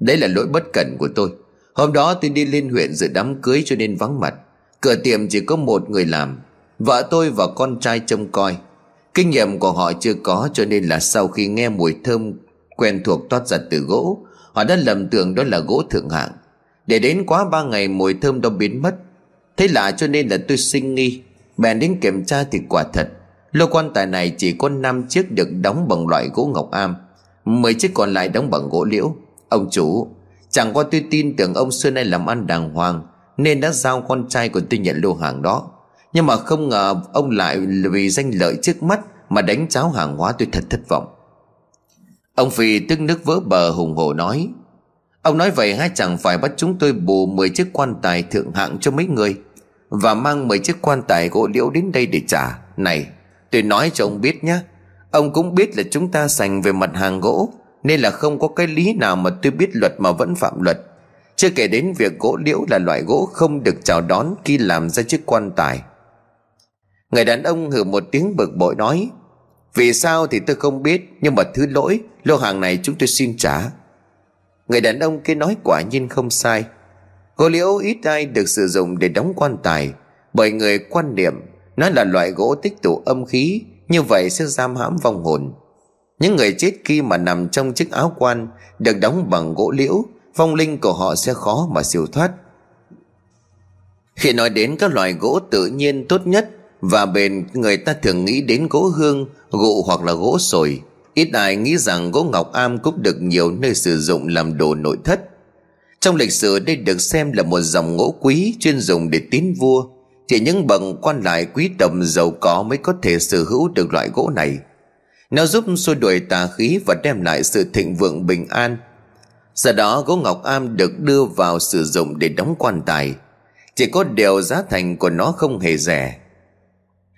Đấy là lỗi bất cẩn của tôi. Hôm đó tôi đi lên huyện dự đám cưới cho nên vắng mặt. Cửa tiệm chỉ có một người làm, Vợ tôi và con trai trông coi. Kinh nghiệm của họ chưa có cho nên là sau khi nghe mùi thơm quen thuộc toát ra từ gỗ, Họ đã lầm tưởng đó là gỗ thượng hạng. Để đến quá ba ngày mùi thơm đó biến mất. Thế lạ cho nên là tôi sinh nghi. Bèn đến kiểm tra thì quả thật, Lô quan tài này chỉ có 5 chiếc được đóng bằng loại gỗ ngọc am 10 chiếc còn lại đóng bằng gỗ liễu. Ông chủ, Chẳng qua tôi tin tưởng ông xưa nay làm ăn đàng hoàng, Nên đã giao con trai của tôi nhận lô hàng đó. Nhưng mà không ngờ ông lại vì danh lợi trước mắt Mà đánh cháo hàng hóa tôi thật thất vọng. Ông Phi tức nước vỡ bờ hùng hổ nói, Ông nói vậy hay chẳng phải bắt chúng tôi bù 10 chiếc quan tài thượng hạng cho mấy người Và mang 10 chiếc quan tài gỗ liễu đến đây để trả. Này, tôi nói cho ông biết nhé Ông cũng biết là chúng ta sành về mặt hàng gỗ Nên là không có cái lý nào mà tôi biết luật mà vẫn phạm luật. Chưa kể đến việc gỗ liễu là loại gỗ không được chào đón khi làm ra chiếc quan tài. Người đàn ông hử một tiếng bực bội nói, Vì sao thì tôi không biết, Nhưng mà thứ lỗi, Lô hàng này chúng tôi xin trả. Người đàn ông kia nói quả nhiên không sai. Gỗ liễu ít ai được sử dụng để đóng quan tài, Bởi người quan niệm Nó là loại gỗ tích tụ âm khí, Như vậy sẽ giam hãm vong hồn. Những người chết khi mà nằm trong chiếc áo quan Được đóng bằng gỗ liễu, Vong linh của họ sẽ khó mà siêu thoát. Khi nói đến các loại gỗ tự nhiên tốt nhất và bền người ta thường nghĩ đến gỗ hương Gụ hoặc là gỗ sồi. Ít ai nghĩ rằng gỗ ngọc am cũng được nhiều nơi sử dụng làm đồ nội thất. Trong lịch sử, đây được xem là một dòng gỗ quý chuyên dùng để tín vua. Thì những bậc quan lại quý tộc giàu có mới có thể sở hữu được loại gỗ này. Nó giúp xua đuổi tà khí và đem lại sự thịnh vượng bình an. Sau đó, gỗ ngọc am được đưa vào sử dụng để đóng quan tài. Chỉ có điều giá thành của nó không hề rẻ.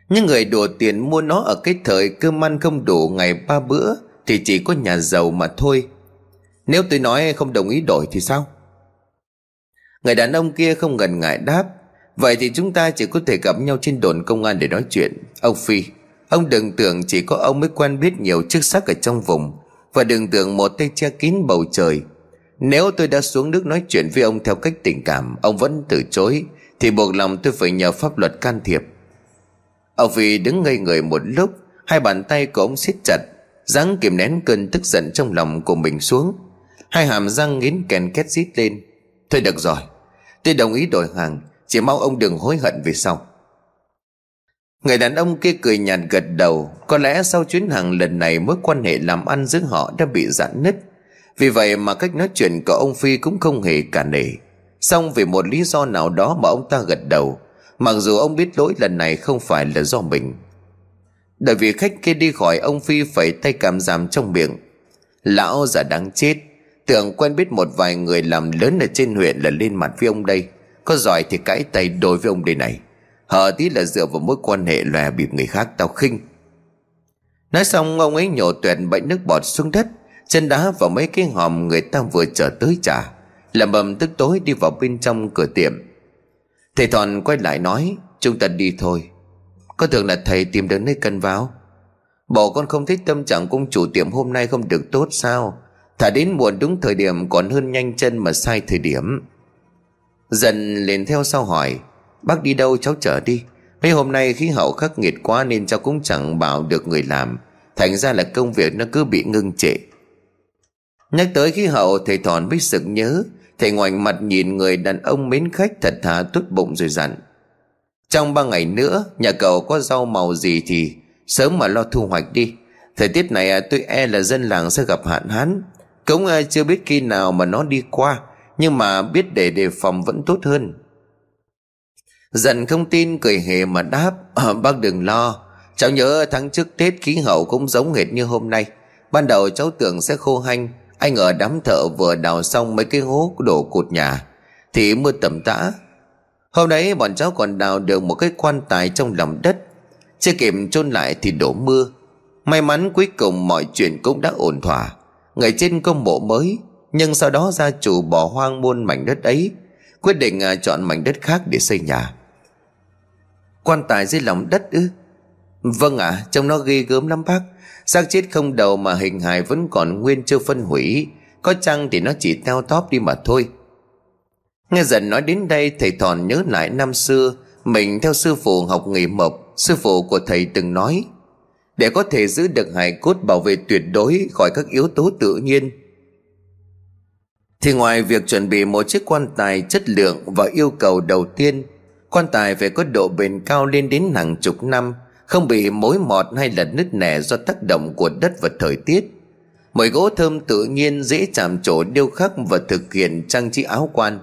Nhưng người đùa tiền mua nó ở cái thời cơm ăn không đủ ngày ba bữa Thì chỉ có nhà giàu mà thôi. Nếu tôi nói không đồng ý đổi thì sao? Người đàn ông kia không ngần ngại đáp, Vậy thì chúng ta chỉ có thể gặp nhau trên đồn công an để nói chuyện. Ông Phi, Ông đừng tưởng chỉ có ông mới quen biết nhiều chức sắc ở trong vùng, Và đừng tưởng một tay che kín bầu trời. Nếu tôi đã xuống nước nói chuyện với ông theo cách tình cảm, Ông vẫn từ chối, Thì buộc lòng tôi phải nhờ pháp luật can thiệp. Ông Phi đứng ngây người một lúc, Hai bàn tay của ông siết chặt, dáng kìm nén cơn tức giận trong lòng của mình xuống. Hai hàm răng nghiến kèn két rít lên. Thôi được rồi, Tôi đồng ý đổi hàng, Chỉ mong ông đừng hối hận về sau. Người đàn ông kia cười nhạt gật đầu, Có lẽ sau chuyến hàng lần này Mối quan hệ làm ăn giữa họ đã bị giãn nứt. Vì vậy mà cách nói chuyện của ông Phi cũng không hề cả nể. Xong vì một lý do nào đó mà ông ta gật đầu Mặc dù ông biết lỗi lần này không phải là do mình. Đợi vì khách kia đi khỏi, ông Phi phải tay cảm giảm trong miệng. Lão già đáng chết, Tưởng quen biết một vài người làm lớn ở trên huyện là lên mặt với ông đây. Có giỏi thì cãi tay đối với ông đây này. Hờ tí là dựa vào mối quan hệ lòe bịp người khác tao khinh. Nói xong, ông ấy nhổ tuyệt bệnh nước bọt xuống đất, Chân đá vào mấy cái hòm người ta vừa chờ tới trả. Làm bầm tức tối đi vào bên trong cửa tiệm. Thầy Thòn quay lại nói, Chúng ta đi thôi. Có tưởng là thầy tìm được nơi cần vào? Bộ con không thích tâm trạng công chủ tiệm hôm nay không được tốt sao? Thả đến muộn đúng thời điểm còn hơn nhanh chân mà sai thời điểm. Dần liền theo sau hỏi, Bác đi đâu cháu chở đi? Mấy hôm nay khí hậu khắc nghiệt quá Nên cháu cũng chẳng bảo được người làm. Thành ra là công việc nó cứ bị ngưng trệ. Nhắc tới khí hậu, Thầy Thòn mới sực nhớ Thầy ngoảnh mặt nhìn người đàn ông mến khách thật thà tốt bụng rồi dặn. Trong ba ngày nữa Nhà cậu có rau màu gì thì Sớm mà lo thu hoạch đi. Thời tiết này à, tôi e là dân làng sẽ gặp hạn hán. Cũng à, chưa biết khi nào mà nó đi qua Nhưng mà biết để đề phòng vẫn tốt hơn. Dần không tin cười hề mà đáp à, Bác đừng lo. Cháu nhớ tháng trước Tết khí hậu cũng giống hệt như hôm nay. Ban đầu cháu tưởng sẽ khô hanh anh ở đám thợ vừa đào xong mấy cái hố đổ cột nhà Thì mưa tầm tã. Hôm đấy bọn cháu còn đào được một cái quan tài trong lòng đất. Chưa kịp chôn lại thì đổ mưa. May mắn cuối cùng mọi chuyện cũng đã ổn thỏa. Ngày trên công mộ mới Nhưng sau đó gia chủ bỏ hoang muôn mảnh đất ấy Quyết định à, chọn mảnh đất khác để xây nhà. Quan tài dưới lòng đất ư? Vâng ạ à, Trông nó ghi gớm lắm bác xác chết không đầu mà hình hài vẫn còn nguyên chưa phân hủy. Có chăng thì nó chỉ teo tóp đi mà thôi. Nghe dần nói đến đây, Thầy Thòn nhớ lại năm xưa. Mình theo sư phụ học nghề mộc, Sư phụ của thầy từng nói, Để có thể giữ được hài cốt bảo vệ tuyệt đối Khỏi các yếu tố tự nhiên. Thì ngoài việc chuẩn bị một chiếc quan tài chất lượng Và yêu cầu đầu tiên, Quan tài phải có độ bền cao lên đến hàng chục năm. Không bị mối mọt hay là nứt nẻ do tác động của đất và thời tiết. Mồi gỗ thơm tự nhiên dễ chạm trổ điêu khắc và thực hiện trang trí áo quan.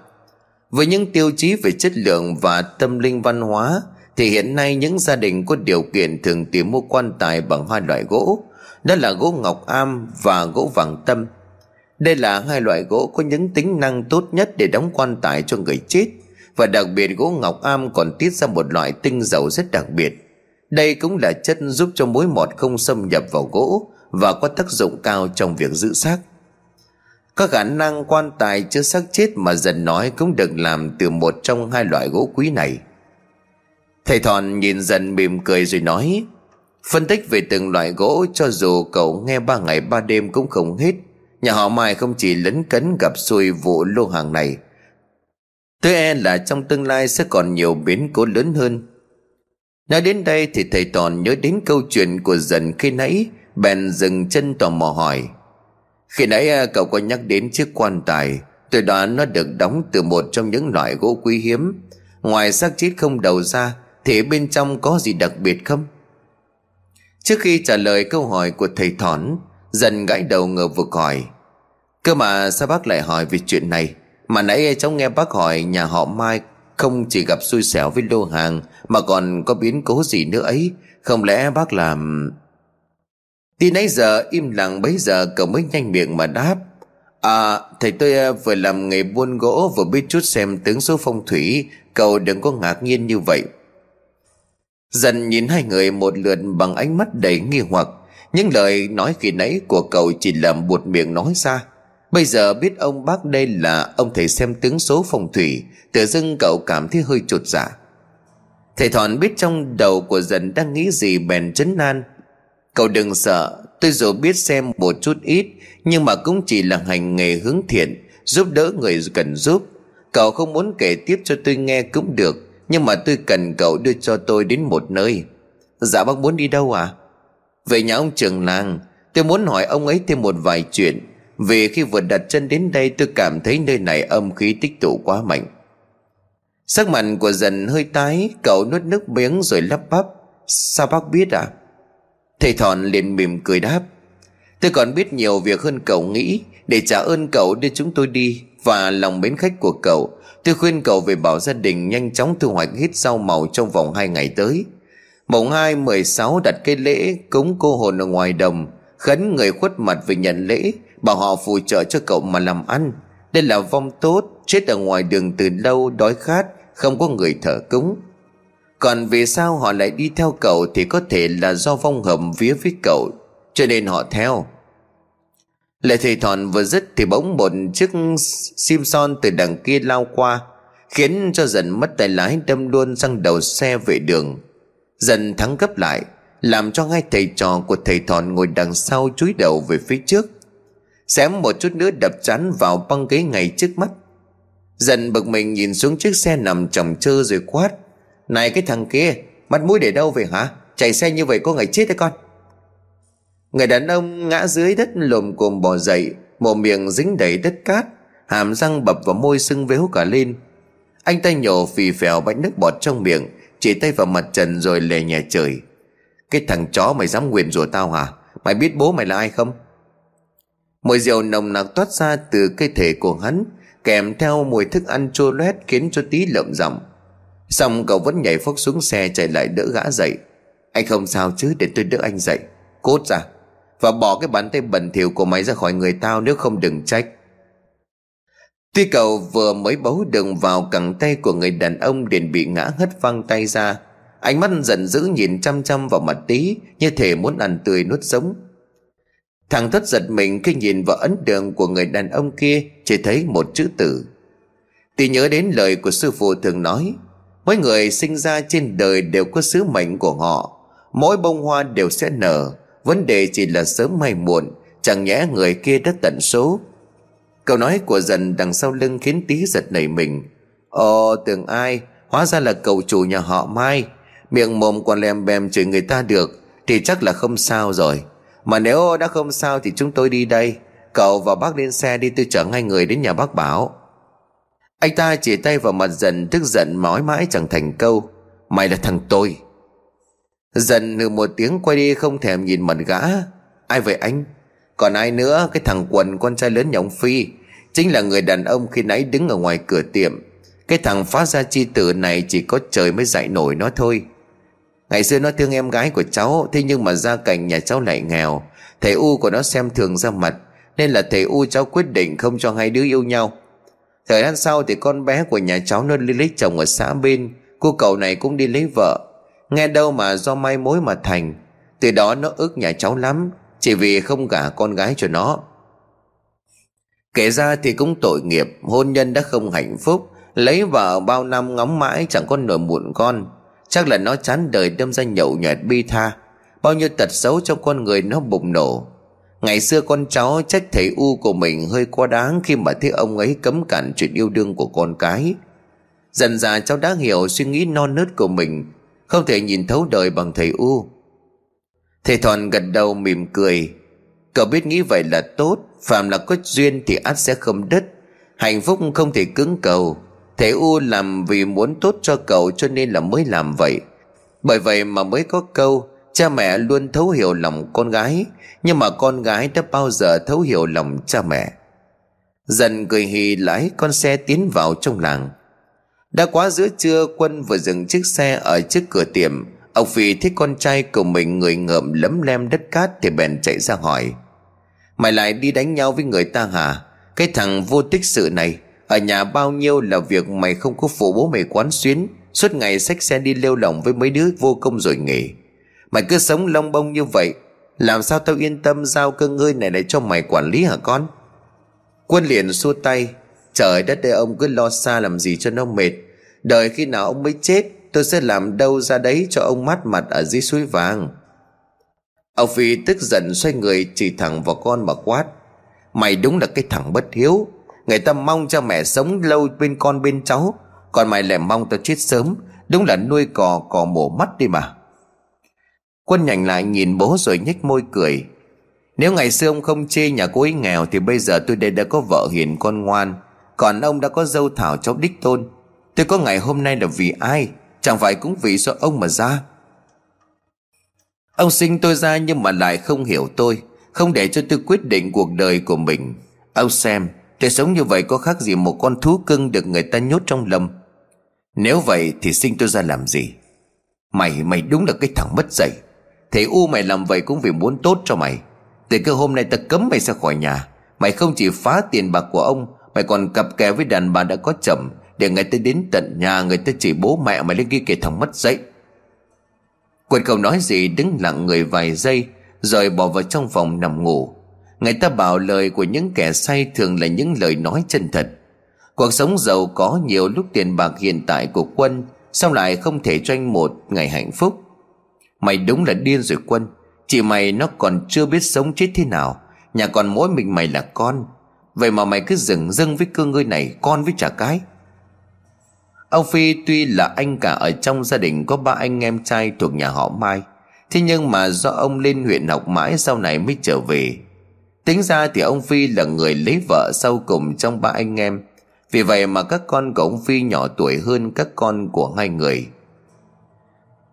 Với những tiêu chí về chất lượng và tâm linh văn hóa, Thì hiện nay những gia đình có điều kiện thường tìm mua quan tài bằng hai loại gỗ. Đó là gỗ ngọc am và gỗ vàng tâm. Đây là hai loại gỗ có những tính năng tốt nhất để đóng quan tài cho người chết. Và đặc biệt gỗ ngọc am còn tiết ra một loại tinh dầu rất đặc biệt. Đây cũng là chất giúp cho mối mọt không xâm nhập vào gỗ Và có tác dụng cao trong việc giữ xác. Có khả năng quan tài chứa xác chết mà dần nói cũng được làm từ một trong hai loại gỗ quý này. Thầy Thòn nhìn dần mỉm cười rồi nói, Phân tích về từng loại gỗ cho dù cậu nghe ba ngày ba đêm cũng không hết. Nhà họ Mai không chỉ lấn cấn gặp xui vụ lô hàng này, Tôi e là trong tương lai sẽ còn nhiều biến cố lớn hơn. Nói đến đây thì thầy Toàn nhớ đến câu chuyện của dần khi nãy, Bèn dừng chân tò mò hỏi. Khi nãy à, cậu có nhắc đến chiếc quan tài, Tôi đoán nó được đóng từ một trong những loại gỗ quý hiếm. Ngoài xác chết không đầu ra, Thì bên trong có gì đặc biệt không? Trước khi trả lời câu hỏi của thầy Thỏn Dần gãi đầu ngờ vực hỏi. Cơ mà sao bác lại hỏi về chuyện này? Mà nãy cháu nghe bác hỏi nhà họ Mai không chỉ gặp xui xẻo với lô hàng, mà còn có biến cố gì nữa ấy. Không lẽ bác làm... Tí nãy giờ im lặng bấy giờ cậu mới nhanh miệng mà đáp. À thầy tôi à, vừa làm nghề buôn gỗ, vừa biết chút xem tướng số phong thủy, Cậu đừng có ngạc nhiên như vậy Dần nhìn hai người một lượt bằng ánh mắt đầy nghi hoặc Những lời nói khi nãy của cậu chỉ làm buột miệng nói ra Bây giờ biết ông bác đây là ông thầy xem tướng số phong thủy. Tự dưng cậu cảm thấy hơi chột dạ. Thầy Thọn biết trong đầu của dần đang nghĩ gì bèn chấn nan Cậu đừng sợ, Tôi dù biết xem một chút ít, Nhưng mà cũng chỉ là hành nghề hướng thiện, Giúp đỡ người cần giúp. Cậu không muốn kể tiếp cho tôi nghe cũng được, Nhưng mà tôi cần cậu đưa cho tôi đến một nơi. Dạ bác muốn đi đâu à? Về nhà ông trường làng, Tôi muốn hỏi ông ấy thêm một vài chuyện. Vì khi vừa đặt chân đến đây tôi cảm thấy nơi này âm khí tích tụ quá mạnh. Sắc mặt của dần hơi tái Cậu nuốt nước miếng rồi lắp bắp. Sao bác biết à? Thầy Thọn liền mỉm cười đáp. Tôi còn biết nhiều việc hơn cậu nghĩ. Để trả ơn cậu đưa chúng tôi đi Và lòng mến khách của cậu Tôi khuyên cậu về bảo gia đình Nhanh chóng thu hoạch hết rau màu trong vòng 2 ngày tới. Mùng 2, 16 đặt cây lễ Cúng cô hồn ở ngoài đồng Khấn người khuất mặt về nhận lễ. Bảo họ phù trợ cho cậu mà làm ăn. Đây là vong tốt, Chết ở ngoài đường từ lâu, đói khát, Không có người thở cúng. Còn vì sao họ lại đi theo cậu Thì có thể là do vong hầm vía với cậu, Cho nên họ theo. Lời thầy thọn vừa dứt Thì bỗng một chiếc sim son từ đằng kia lao qua, Khiến cho dần mất tay lái, đâm luôn sang đầu xe về đường. Dần thắng gấp lại, Làm cho hai thầy trò của thầy thọn ngồi đằng sau chúi đầu về phía trước. Xém một chút nữa đập chán vào băng ghế ngay trước mắt. Dần bực mình nhìn xuống chiếc xe nằm chồng chơ rồi quát. Này cái thằng kia, Mặt mũi để đâu vậy hả? Chạy xe như vậy có ngày chết đấy con. Người đàn ông ngã dưới đất lồm cồm bò dậy, Mồm miệng dính đầy đất cát, Hàm răng bập vào môi sưng véo cả lên. Anh ta nhổ phì phèo bánh nước bọt trong miệng, Chỉ tay vào mặt trần rồi lè nhẹ trời Cái thằng chó mày dám nguyền rủa tao hả? Mày biết bố mày là ai không? Mùi rượu nồng nặc toát ra từ cây thể của hắn, Kèm theo mùi thức ăn chua loét Khiến cho tí lợm giọng. Xong cậu vẫn nhảy phốc xuống xe chạy lại đỡ gã dậy. Anh không sao chứ, để tôi đỡ anh dậy. Cốt ra. Và bỏ cái bàn tay bẩn thỉu của mày ra khỏi người tao Nếu không đừng trách. Tuy cậu vừa mới bấu đường vào cẳng tay của người đàn ông liền bị ngã hất văng tay ra, Ánh mắt giận dữ nhìn chăm chăm vào mặt tí Như thể muốn ăn tươi nuốt sống. Thằng thất giật mình khi nhìn vào ấn đường của người đàn ông kia, Chỉ thấy một chữ tử. Tí nhớ đến lời của sư phụ thường nói, Mỗi người sinh ra trên đời đều có sứ mệnh của họ. Mỗi bông hoa đều sẽ nở. Vấn đề chỉ là sớm hay muộn, Chẳng nhẽ người kia đã tận số. Câu nói của dần đằng sau lưng khiến tí giật nảy mình. Ồ, tưởng ai? Hóa ra là cậu chủ nhà họ Mai. Miệng mồm còn lem bèm chửi người ta được, Thì chắc là không sao rồi. Mà nếu đã không sao thì chúng tôi đi đây. Cậu và bác lên xe đi tôi chở hai người đến nhà bác Bảo. Anh ta chỉ tay vào mặt dần, tức giận nói mãi chẳng thành câu. Mày là thằng tôi. Dần hừ một tiếng quay đi không thèm nhìn mặt gã. Ai vậy anh? Còn ai nữa? Cái thằng quần con trai lớn nhà ông Phi. Chính là người đàn ông khi nãy đứng ở ngoài cửa tiệm. Cái thằng phá ra chi tử này chỉ có trời mới dạy nổi nó thôi. Ngày xưa nó thương em gái của cháu, Thế nhưng mà gia cảnh nhà cháu lại nghèo. Thầy U của nó xem thường ra mặt, Nên là thầy U cháu quyết định không cho hai đứa yêu nhau. Thời gian sau thì con bé của nhà cháu nó đi lấy chồng ở xã bên, Cô cậu này cũng đi lấy vợ. Nghe đâu mà do may mối mà thành. Từ đó nó ức nhà cháu lắm, Chỉ vì không gả con gái cho nó. Kể ra thì cũng tội nghiệp, Hôn nhân đã không hạnh phúc, Lấy vợ bao năm ngóng mãi chẳng có nổi muộn con. Chắc là nó chán đời đâm ra nhậu nhẹt bi tha Bao nhiêu tật xấu trong con người nó bùng nổ Ngày xưa con cháu trách thầy U của mình hơi quá đáng khi mà thấy ông ấy cấm cản chuyện yêu đương của con cái. Dần dà cháu đã hiểu suy nghĩ non nớt của mình, không thể nhìn thấu đời bằng thầy U. Thầy Thòn gật đầu mỉm cười. Cậu biết nghĩ vậy là tốt, phàm là có duyên thì ắt sẽ không đứt. Hạnh phúc không thể cứng cầu. Thầy U làm vì muốn tốt cho cậu cho nên là mới làm vậy. Bởi vậy mà mới có câu, Cha mẹ luôn thấu hiểu lòng con gái, Nhưng mà con gái đã bao giờ thấu hiểu lòng cha mẹ. Dần cười hì lái con xe tiến vào trong làng. Đã quá giữa trưa, Quân vừa dừng chiếc xe ở trước cửa tiệm. Ông Phi thấy con trai của mình người ngợm lấm lem đất cát Thì bèn chạy ra hỏi. Mày lại đi đánh nhau với người ta hả? Cái thằng vô tích sự này ở nhà bao nhiêu là việc mày không có phụ bố mày quán xuyến, Suốt ngày xách xe đi lêu lỏng với mấy đứa vô công rồi nghề Mày cứ sống lông bông như vậy, Làm sao tao yên tâm giao cơ ngơi này lại cho mày quản lý hả con? Quân liền xua tay, Trời đất ơi, ông cứ lo xa làm gì cho nó mệt. Đợi khi nào ông mới chết, Tôi sẽ làm đâu ra đấy cho ông mát mặt ở dưới suối vàng. Ông Phi tức giận xoay người chỉ thẳng vào con mà quát, Mày đúng là cái thằng bất hiếu Người ta mong cho mẹ sống lâu bên con bên cháu. Còn mày lại mong tao chết sớm. Đúng là nuôi cò cò mổ mắt đi mà. Quân nhành lại nhìn bố rồi nhếch môi cười. Nếu ngày xưa ông không chê nhà cô ấy nghèo, Thì bây giờ tôi đây đã có vợ hiền con ngoan. Còn ông đã có dâu thảo cháu đích tôn. Tôi có ngày hôm nay là vì ai? Chẳng phải cũng vì do ông mà ra. Ông sinh tôi ra nhưng mà lại không hiểu tôi. Không để cho tôi quyết định cuộc đời của mình. Ông xem để sống như vậy có khác gì một con thú cưng Được người ta nhốt trong lâm. Nếu vậy thì sinh tôi ra làm gì? Mày mày đúng là cái thằng mất dạy. Thế U mày làm vậy cũng vì muốn tốt cho mày. Từ cơ hôm nay ta cấm mày ra khỏi nhà. Mày không chỉ phá tiền bạc của ông, Mày còn cặp kè với đàn bà đã có chồng Để người ta đến tận nhà, Người ta chỉ bố mẹ mày lên kia kể thằng mất dạy. Quật không nói gì đứng lặng người vài giây, Rồi bỏ vào trong phòng nằm ngủ. Người ta bảo lời của những kẻ say Thường là những lời nói chân thật. Cuộc sống giàu có nhiều lúc tiền bạc hiện tại của Quân, Sao lại không thể cho anh một ngày hạnh phúc? Mày đúng là điên rồi Quân. Chị mày nó còn chưa biết sống chết thế nào. Nhà còn mỗi mình mày là con. Vậy mà mày cứ dừng dưng với cơ ngơi này, Con với trả cái. Ông Phi tuy là anh cả ở trong gia đình Có ba anh em trai thuộc nhà họ Mai, Thế nhưng mà do ông lên huyện học mãi Sau này mới trở về. Tính ra thì ông Phi là người lấy vợ sau cùng trong ba anh em. Vì vậy mà các con của ông Phi nhỏ tuổi hơn các con của hai người.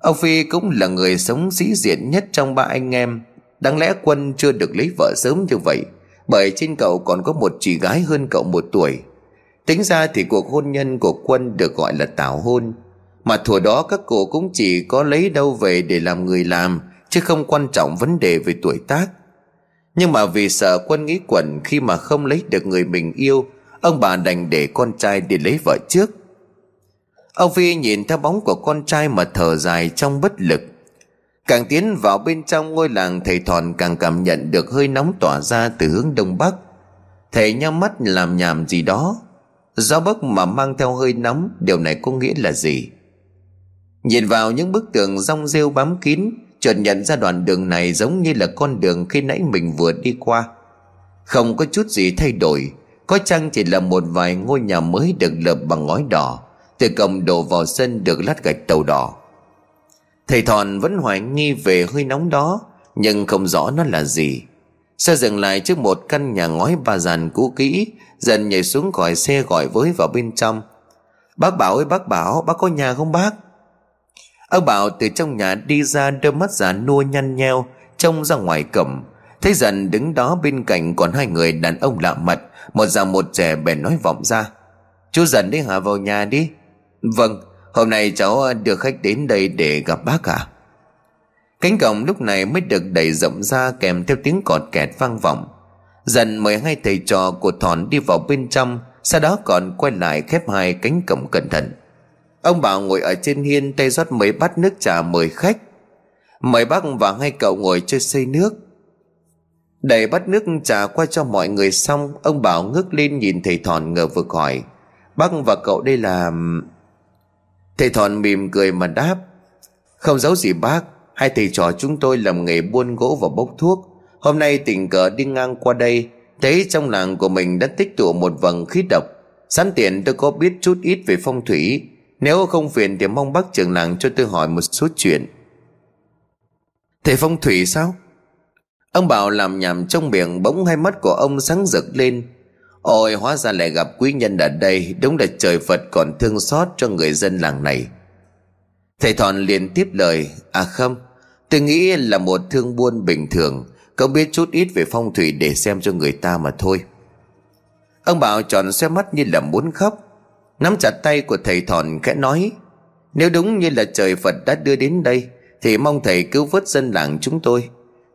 Ông Phi cũng là người sống sĩ diện nhất trong ba anh em. Đáng lẽ Quân chưa được lấy vợ sớm như vậy, Bởi trên cậu còn có một chị gái hơn cậu một tuổi. Tính ra thì cuộc hôn nhân của Quân được gọi là tảo hôn. Mà thuở đó các cụ cũng chỉ có lấy đâu về để làm người làm, Chứ không quan trọng vấn đề về tuổi tác. Nhưng mà vì sợ Quân nghĩ quẩn khi mà không lấy được người mình yêu, Ông bà đành để con trai đi lấy vợ trước. Ông Phi nhìn theo bóng của con trai mà thở dài trong bất lực. Càng tiến vào bên trong ngôi làng, thầy thòn càng cảm nhận được hơi nóng tỏa ra từ hướng đông bắc. Thầy nhắm mắt làm nhảm gì đó. Gió bấc mà mang theo hơi nóng, Điều này có nghĩa là gì? Nhìn vào những bức tường rong rêu bám kín Chợt nhận ra đoạn đường này giống như là con đường khi nãy mình vừa đi qua. Không có chút gì thay đổi, Có chăng chỉ là một vài ngôi nhà mới được lợp bằng ngói đỏ, Từ cổng đổ vào sân được lát gạch tàu đỏ. Thầy Thòn vẫn hoài nghi về hơi nóng đó, Nhưng không rõ nó là gì. Xe dừng lại trước một căn nhà ngói ba dàn cũ kỹ, Dần nhảy xuống khỏi xe gọi với vào bên trong. Bác Bảo ơi, bác Bảo, Bác có nhà không bác? Ông Bảo từ trong nhà đi ra Đôi mắt già nua nhăn nheo, Trông ra ngoài cổng. Thấy dần đứng đó bên cạnh còn hai người đàn ông lạ mặt, Một già một trẻ bèn nói vọng ra. Chú dần đi hả? Vào nhà đi. Vâng Hôm nay cháu đưa khách đến đây để gặp bác à Cánh cổng lúc này mới được đẩy rộng ra kèm theo tiếng cọt kẹt vang vọng. Dần mời hai thầy trò của Thòn đi vào bên trong, Sau đó còn quay lại khép hai cánh cổng cẩn thận. Ông bảo ngồi ở trên hiên tay rót mấy bát nước trà mời khách. Mời bác và hai cậu ngồi chơi xây nước. Đẩy bát nước trà qua cho mọi người xong, Ông bảo ngước lên nhìn thầy Thòn ngờ vực hỏi. Bác và cậu đây là... Thầy Thòn mỉm cười mà đáp. Không giấu gì bác, Hai thầy trò chúng tôi làm nghề buôn gỗ và bốc thuốc. Hôm nay tình cờ đi ngang qua đây, Thấy trong làng của mình đã tích tụ một vầng khí độc. Sẵn tiện tôi có biết chút ít về phong thủy. Nếu không phiền thì mong bác trưởng làng cho tôi hỏi một số chuyện. Thầy phong thủy sao? Ông bảo làm nhảm trong miệng bỗng hai mắt của ông sáng rực lên. Ôi, hóa ra lại gặp quý nhân ở đây, Đúng là trời Phật còn thương xót cho người dân làng này. Thầy Thọn liền tiếp lời À không, Tôi nghĩ là một thương buôn bình thường, Cậu biết chút ít về phong thủy để xem cho người ta mà thôi. Ông Bảo tròn xe mắt như là muốn khóc. Nắm chặt tay của thầy Thọn khẽ nói, Nếu đúng như là trời Phật đã đưa đến đây, Thì mong thầy cứu vớt dân làng chúng tôi.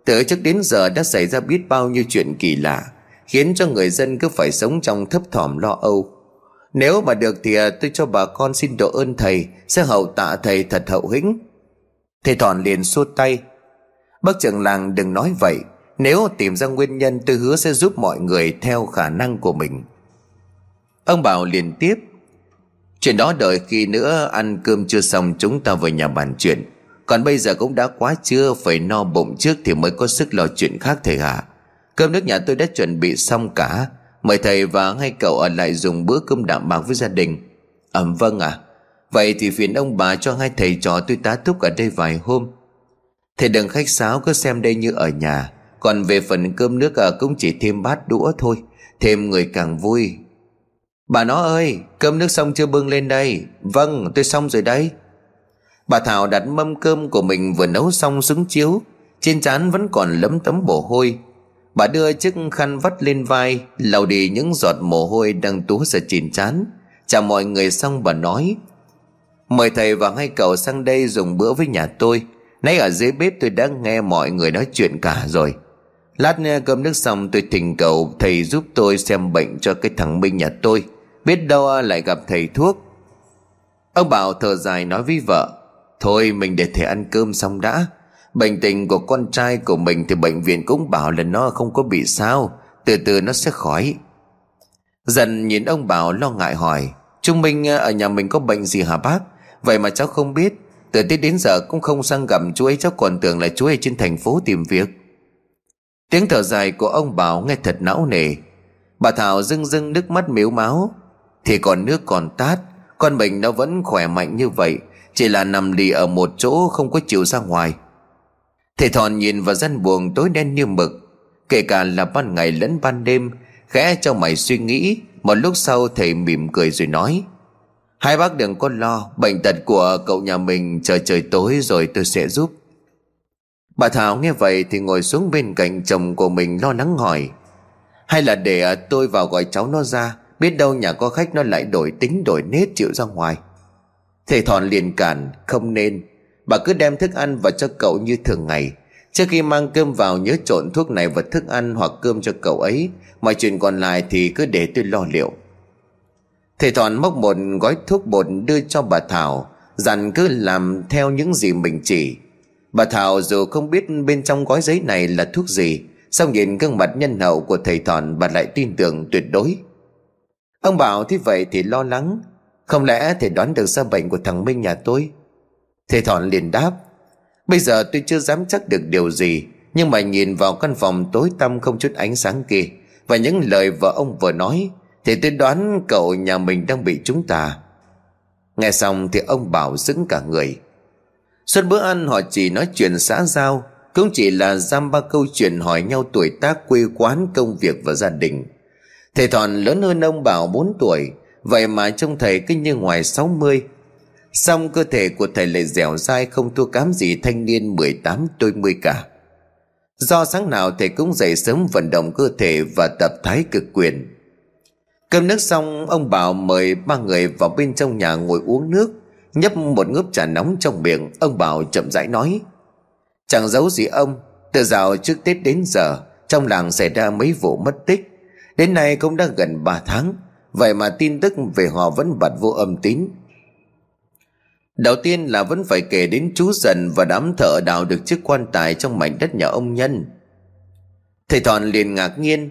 Từ trước đến giờ đã xảy ra biết bao nhiêu chuyện kỳ lạ, Khiến cho người dân cứ phải sống trong thấp thỏm lo âu. Nếu mà được thì à, tôi cho bà con xin độ ơn thầy, Sẽ hậu tạ thầy thật hậu hĩnh. Thầy Thòn liền xua tay. Bác trưởng làng đừng nói vậy, Nếu tìm ra nguyên nhân tôi hứa sẽ giúp mọi người theo khả năng của mình. Ông Bảo liền tiếp. Chuyện đó đợi khi nữa ăn cơm chưa xong chúng ta về nhà bàn chuyện. Còn bây giờ cũng đã quá trưa Phải no bụng trước thì mới có sức lo chuyện khác thầy hả Cơm nước nhà tôi đã chuẩn bị xong cả. Mời thầy và ngay cậu ở lại dùng bữa cơm đạm bạc với gia đình. Ẩm à, vâng à Vậy thì phiền ông bà cho hai thầy trò tôi tá túc ở đây vài hôm. Thầy đừng khách sáo cứ xem đây như ở nhà. Còn về phần cơm nước à, cũng chỉ thêm bát đũa thôi. Thêm người càng vui. Bà nó ơi, Cơm nước xong chưa bưng lên đây? Vâng tôi xong rồi đây Bà Thảo đặt mâm cơm của mình vừa nấu xong súng chiếu. Trên trán vẫn còn lấm tấm mồ hôi. Bà đưa chiếc khăn vắt lên vai, lau đi những giọt mồ hôi đang túa ra trên trán. Chào mọi người xong, bà nói, Mời thầy và hai cậu sang đây dùng bữa với nhà tôi. Nãy ở dưới bếp tôi đã nghe mọi người nói chuyện cả rồi. Lát nữa cơm nước xong, tôi thỉnh cầu thầy giúp tôi xem bệnh cho cái thằng Minh nhà tôi. Biết đâu lại gặp thầy thuốc. Ông Bảo thở dài nói với vợ, Thôi mình để thầy ăn cơm xong đã. Bệnh tình của con trai của mình Thì bệnh viện cũng bảo là nó không có bị sao, Từ từ nó sẽ khỏi. Dần nhìn ông Bảo lo ngại hỏi, Trung Minh ờ, ở nhà mình có bệnh gì hả bác? Vậy mà cháu không biết. Từ Tết đến giờ cũng không sang gặp chú ấy, Cháu còn tưởng là chú ấy trên thành phố tìm việc. Tiếng thở dài của ông Bảo nghe thật não nề. Bà Thảo rưng rưng nước mắt miếu máu. Thì còn nước còn tát, Con mình nó vẫn khỏe mạnh như vậy, Chỉ là nằm lì ở một chỗ không có chịu ra ngoài. Thầy Thòn nhìn vào gian buồng tối đen như mực, Kể cả là ban ngày lẫn ban đêm, Khẽ cho mày suy nghĩ. Một lúc sau, thầy mỉm cười rồi nói, Hai bác đừng có lo, Bệnh tật của cậu nhà mình chờ trời tối rồi tôi sẽ giúp. Bà Thảo nghe vậy thì ngồi xuống bên cạnh chồng của mình lo lắng hỏi, Hay là để tôi vào gọi cháu nó ra Biết đâu nhà có khách nó lại đổi tính đổi nết chịu ra ngoài. Thầy Thòn liền cản, Không nên. Bà cứ đem thức ăn vào cho cậu như thường ngày. Trước khi mang cơm vào, nhớ trộn thuốc này vào thức ăn hoặc cơm cho cậu ấy. Mọi chuyện còn lại thì cứ để tôi lo liệu. Thầy Thọn móc một gói thuốc bột đưa cho bà Thảo, Dặn cứ làm theo những gì mình chỉ. Bà Thảo dù không biết bên trong gói giấy này là thuốc gì Xong nhìn gương mặt nhân hậu của thầy Thọn bà lại tin tưởng tuyệt đối. Ông bảo thế vậy thì lo lắng. Không lẽ thầy đoán được ra bệnh của thằng Minh nhà tôi? Thầy Thọn liền đáp, Bây giờ tôi chưa dám chắc được điều gì, Nhưng mà nhìn vào căn phòng tối tăm không chút ánh sáng kia, Và những lời vợ ông vừa nói, Thì tôi đoán cậu nhà mình đang bị chúng ta. Nghe xong thì ông bảo dững cả người. Suốt bữa ăn họ chỉ nói chuyện xã giao, Cũng chỉ là giam ba câu chuyện hỏi nhau tuổi tác, quê quán, công việc và gia đình. Thầy Thọn lớn hơn ông Bảo 4 tuổi, Vậy mà trông thầy cứ như ngoài 60 Xong cơ thể của thầy lại dẻo dai, không thua kém gì thanh niên 18 tôi 10 cả. Do sáng nào thầy cũng dậy sớm vận động cơ thể và tập thái cực quyền. Cơm nước xong, ông Bảo mời ba người vào bên trong nhà ngồi uống nước, Nhấp một ngụm trà nóng trong miệng Ông Bảo chậm rãi nói, Chẳng giấu gì ông, Từ dạo trước Tết đến giờ, Trong làng xảy ra mấy vụ mất tích Đến nay cũng đã gần 3 tháng, Vậy mà tin tức về họ vẫn bật vô âm tín Đầu tiên là vẫn phải kể đến chú dần và đám thợ đào được chiếc quan tài trong mảnh đất nhà ông Nhân. Thầy Thọn liền ngạc nhiên.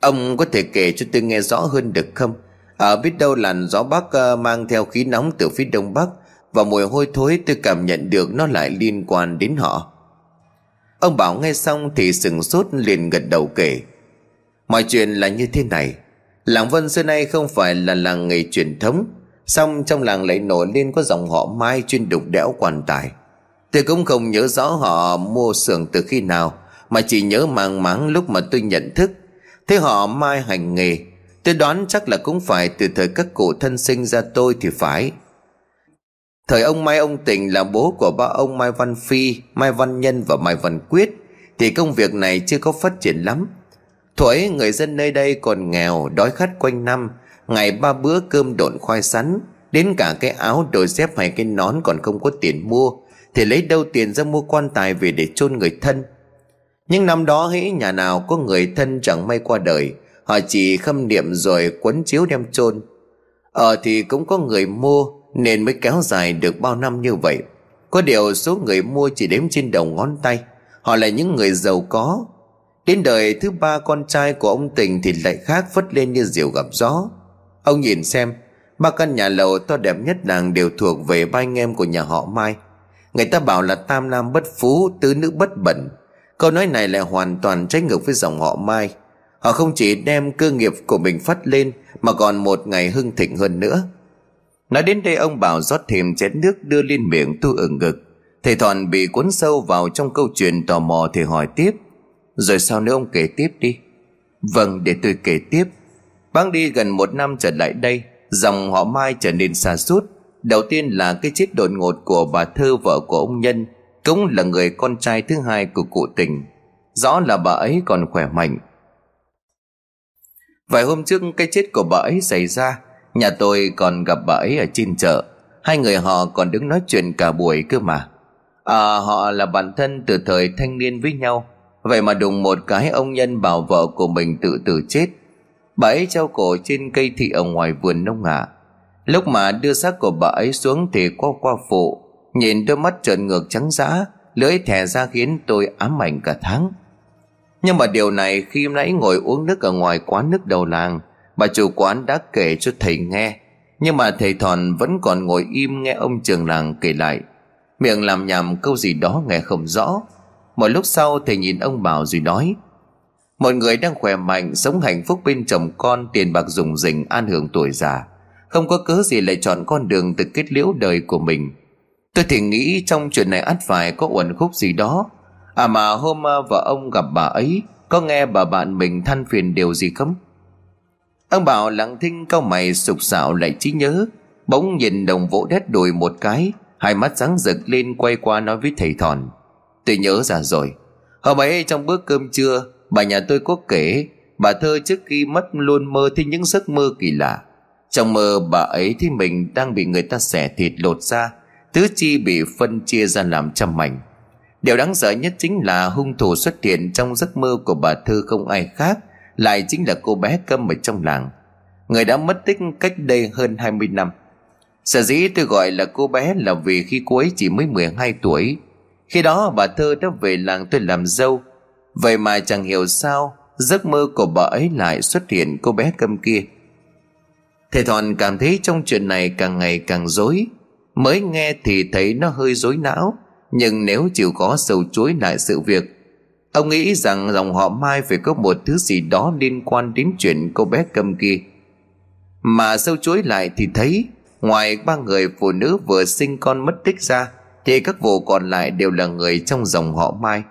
Ông có thể kể cho tôi nghe rõ hơn được không? Ở biết đâu làn gió bắc ờ, mang theo khí nóng từ phía đông bắc và mùi hôi thối tôi cảm nhận được nó lại liên quan đến họ. Ông Bảo nghe xong thì sừng sốt liền gật đầu kể. Mọi chuyện là như thế này. Làng Vân xưa nay không phải là làng nghề truyền thống. Xong trong làng lại nổi lên có dòng họ Mai chuyên đục đẽo quan tài. Tôi cũng không nhớ rõ họ mua xưởng từ khi nào Mà chỉ nhớ mang máng lúc mà tôi nhận thức. Thế họ Mai hành nghề Tôi đoán chắc là cũng phải từ thời các cụ thân sinh ra tôi thì phải. Thời ông Mai ông Tình là bố của ba ông Mai Văn Phi, Mai Văn Nhân và Mai Văn Quyết Thì công việc này chưa có phát triển lắm. Thuở người dân nơi đây còn nghèo, đói khát quanh năm Ngày ba bữa cơm độn khoai sắn Đến cả cái áo đôi dép hay cái nón còn không có tiền mua Thì lấy đâu tiền ra mua quan tài về để chôn người thân. Nhưng năm đó hễ nhà nào có người thân chẳng may qua đời Họ chỉ khâm niệm rồi quấn chiếu đem chôn. Ờ thì cũng có người mua Nên mới kéo dài được bao năm như vậy. Có điều số người mua chỉ đếm trên đầu ngón tay Họ là những người giàu có Đến đời thứ ba con trai của ông Tình Thì lại khác phất lên như diều gặp gió. Ông nhìn xem, Ba căn nhà lầu to đẹp nhất làng đều thuộc về ba anh em của nhà họ Mai. Người ta bảo là tam nam bất phú, Tứ nữ bất bẩn. Câu nói này lại hoàn toàn trái ngược với dòng họ Mai. Họ không chỉ đem cơ nghiệp của mình phát lên, Mà còn một ngày hưng thịnh hơn nữa. Nói đến đây, ông bảo rót thêm chén nước đưa lên miệng tu ở ngực. Thầy Thọn bị cuốn sâu vào trong câu chuyện tò mò thì hỏi tiếp rồi sao nữa ông kể tiếp đi. Vâng để tôi kể tiếp. Bác đi gần một năm trở lại đây, Dòng họ Mai trở nên xa sút Đầu tiên là cái chết đột ngột của bà Thơ vợ của ông Nhân, Cũng là người con trai thứ hai của cụ tình. Rõ là bà ấy còn khỏe mạnh. Vài hôm trước cái chết của bà ấy xảy ra, Nhà tôi còn gặp bà ấy ở trên chợ. Hai người họ còn đứng nói chuyện cả buổi cơ mà. À họ là bạn thân từ thời thanh niên với nhau. Vậy mà đùng một cái ông nhân bảo vợ của mình tự tử chết. Bà ấy treo cổ trên cây thị ở ngoài vườn nông hạ. Lúc mà đưa xác của bà ấy xuống thì qua qua phụ, Nhìn đôi mắt trợn ngược trắng dã, Lưỡi thè ra khiến tôi ám ảnh cả tháng. Nhưng mà điều này khi nãy ngồi uống nước ở ngoài quán nước đầu làng, Bà chủ quán đã kể cho thầy nghe. Nhưng mà thầy Thòn vẫn còn ngồi im nghe ông trường làng kể lại. Miệng làm nhầm câu gì đó nghe không rõ. Một lúc sau thầy nhìn ông Bảo rồi nói, mọi người đang khỏe mạnh, Sống hạnh phúc bên chồng con, Tiền bạc dùng dình an hưởng tuổi già. Không có cớ gì lại chọn con đường Từ kết liễu đời của mình. Tôi thì nghĩ trong chuyện này ắt phải có uẩn khúc gì đó. À mà hôm à, vợ ông gặp bà ấy, Có nghe bà bạn mình than phiền điều gì không? Ông Bảo lặng thinh cau mày sục sạo lại trí nhớ, Bỗng nhìn đồng vỗ đét đùi một cái, Hai mắt sáng rực lên quay qua nói với thầy Thòn Tôi nhớ ra rồi. Hôm ấy trong bữa cơm trưa, Bà nhà tôi có kể, Bà thơ trước khi mất luôn mơ thấy những giấc mơ kỳ lạ. Trong mơ bà ấy thấy mình đang bị người ta xẻ thịt lột ra Tứ chi bị phân chia ra làm trăm mảnh. Điều đáng sợ nhất chính là hung thủ xuất hiện trong giấc mơ của bà Thư không ai khác, Lại chính là cô bé câm ở trong làng. Người đã mất tích cách đây hơn 20 năm. Sở dĩ tôi gọi là cô bé là vì khi cô ấy chỉ mới 12 tuổi khi đó bà Thơ đã về làng tôi làm dâu. Vậy mà chẳng hiểu sao, Giấc mơ của bà ấy lại xuất hiện cô bé câm kia. Thầy Thọn cảm thấy trong chuyện này càng ngày càng dối Mới nghe thì thấy nó hơi dối não, Nhưng nếu chịu khó sầu chuối lại sự việc, Ông nghĩ rằng dòng họ Mai phải có một thứ gì đó liên quan đến chuyện cô bé cầm kia. Mà sâu chuối lại thì thấy, Ngoài ba người phụ nữ vừa sinh con mất tích ra thì các vụ còn lại đều là người trong dòng họ Mai.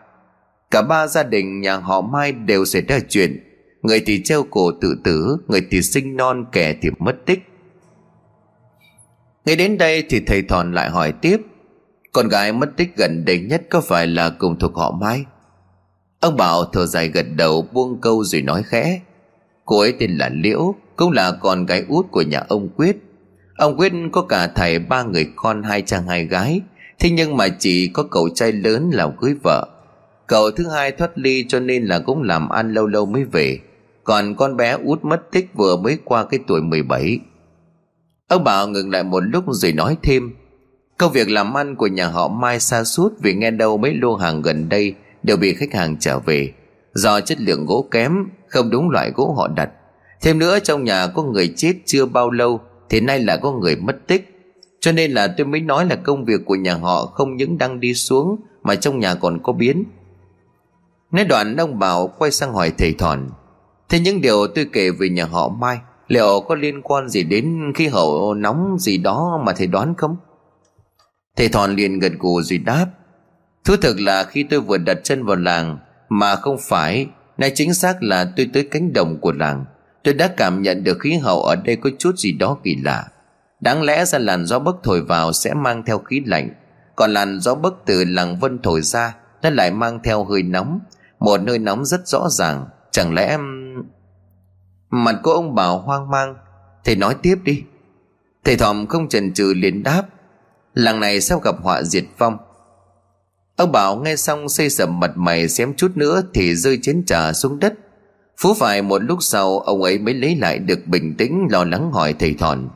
Cả ba gia đình nhà họ Mai đều xảy ra chuyện. Người thì treo cổ tự tử, Người thì sinh non, kẻ thì mất tích. Ngay đến đây thì thầy Thòn lại hỏi tiếp, Con gái mất tích gần đây nhất có phải là cùng thuộc họ Mai? Ông Bảo thở dài gật đầu, buông câu rồi nói khẽ, Cô ấy tên là Liễu, Cũng là con gái út của nhà ông Quyết. Ông Quyết có cả thầy, ba người con, hai chàng hai gái. Thế nhưng mà chỉ có cậu trai lớn là cưới vợ. Cậu thứ hai thoát ly cho nên là cũng làm ăn lâu lâu mới về. Còn con bé út mất tích vừa mới qua cái tuổi 17 Ông Bảo ngừng lại một lúc rồi nói thêm. Công việc làm ăn của nhà họ Mai xa suốt Vì nghe đâu mấy lô hàng gần đây Đều bị khách hàng trở về. Do chất lượng gỗ kém, Không đúng loại gỗ họ đặt. Thêm nữa trong nhà có người chết chưa bao lâu, thì nay là có người mất tích cho nên là tôi mới nói là công việc của nhà họ không những đang đi xuống, mà trong nhà còn có biến. Nói đoạn, ông bảo quay sang hỏi thầy thòn, thế những điều tôi kể về nhà họ mai, liệu có liên quan gì đến khí hậu nóng gì đó mà thầy đoán không? Thầy thòn liền gật gù rồi đáp, thú thực là khi tôi vừa đặt chân vào làng, mà không phải, nay chính xác là tôi tới cánh đồng của làng, Tôi đã cảm nhận được khí hậu ở đây có chút gì đó kỳ lạ. Đáng lẽ ra làn gió bấc thổi vào sẽ mang theo khí lạnh. Còn làn gió bấc từ làng vân thổi ra, Nó lại mang theo hơi nóng. Một nơi nóng rất rõ ràng. Chẳng lẽ Mặt của ông bảo hoang mang? Thầy nói tiếp đi. Thầy thòm không chần chừ liền đáp. Làng này sao gặp họa diệt vong. Ông bảo nghe xong xây sầm mặt mày xém chút nữa Thì rơi chén trà xuống đất. Phú phải một lúc sau, ông ấy mới lấy lại được bình tĩnh, lo lắng hỏi thầy Thòn.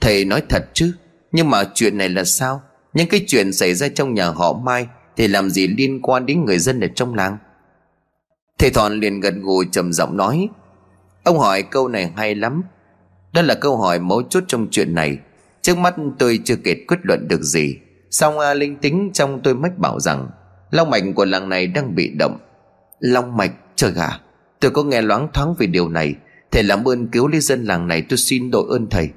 Thầy nói thật chứ? Nhưng mà chuyện này là sao? Những cái chuyện xảy ra trong nhà họ Mai Thì làm gì liên quan đến người dân ở trong làng? Thầy Thọn liền gật gù trầm giọng nói Ông hỏi câu này hay lắm. Đó là câu hỏi mấu chốt trong chuyện này. Trước mắt tôi chưa kịp quyết luận được gì. Xong à, linh tính trong tôi mách bảo rằng Long mạch của làng này đang bị động. Long mạch? Trời gà Tôi có nghe loáng thoáng về điều này. Thầy làm ơn cứu lý dân làng này tôi xin đội ơn thầy.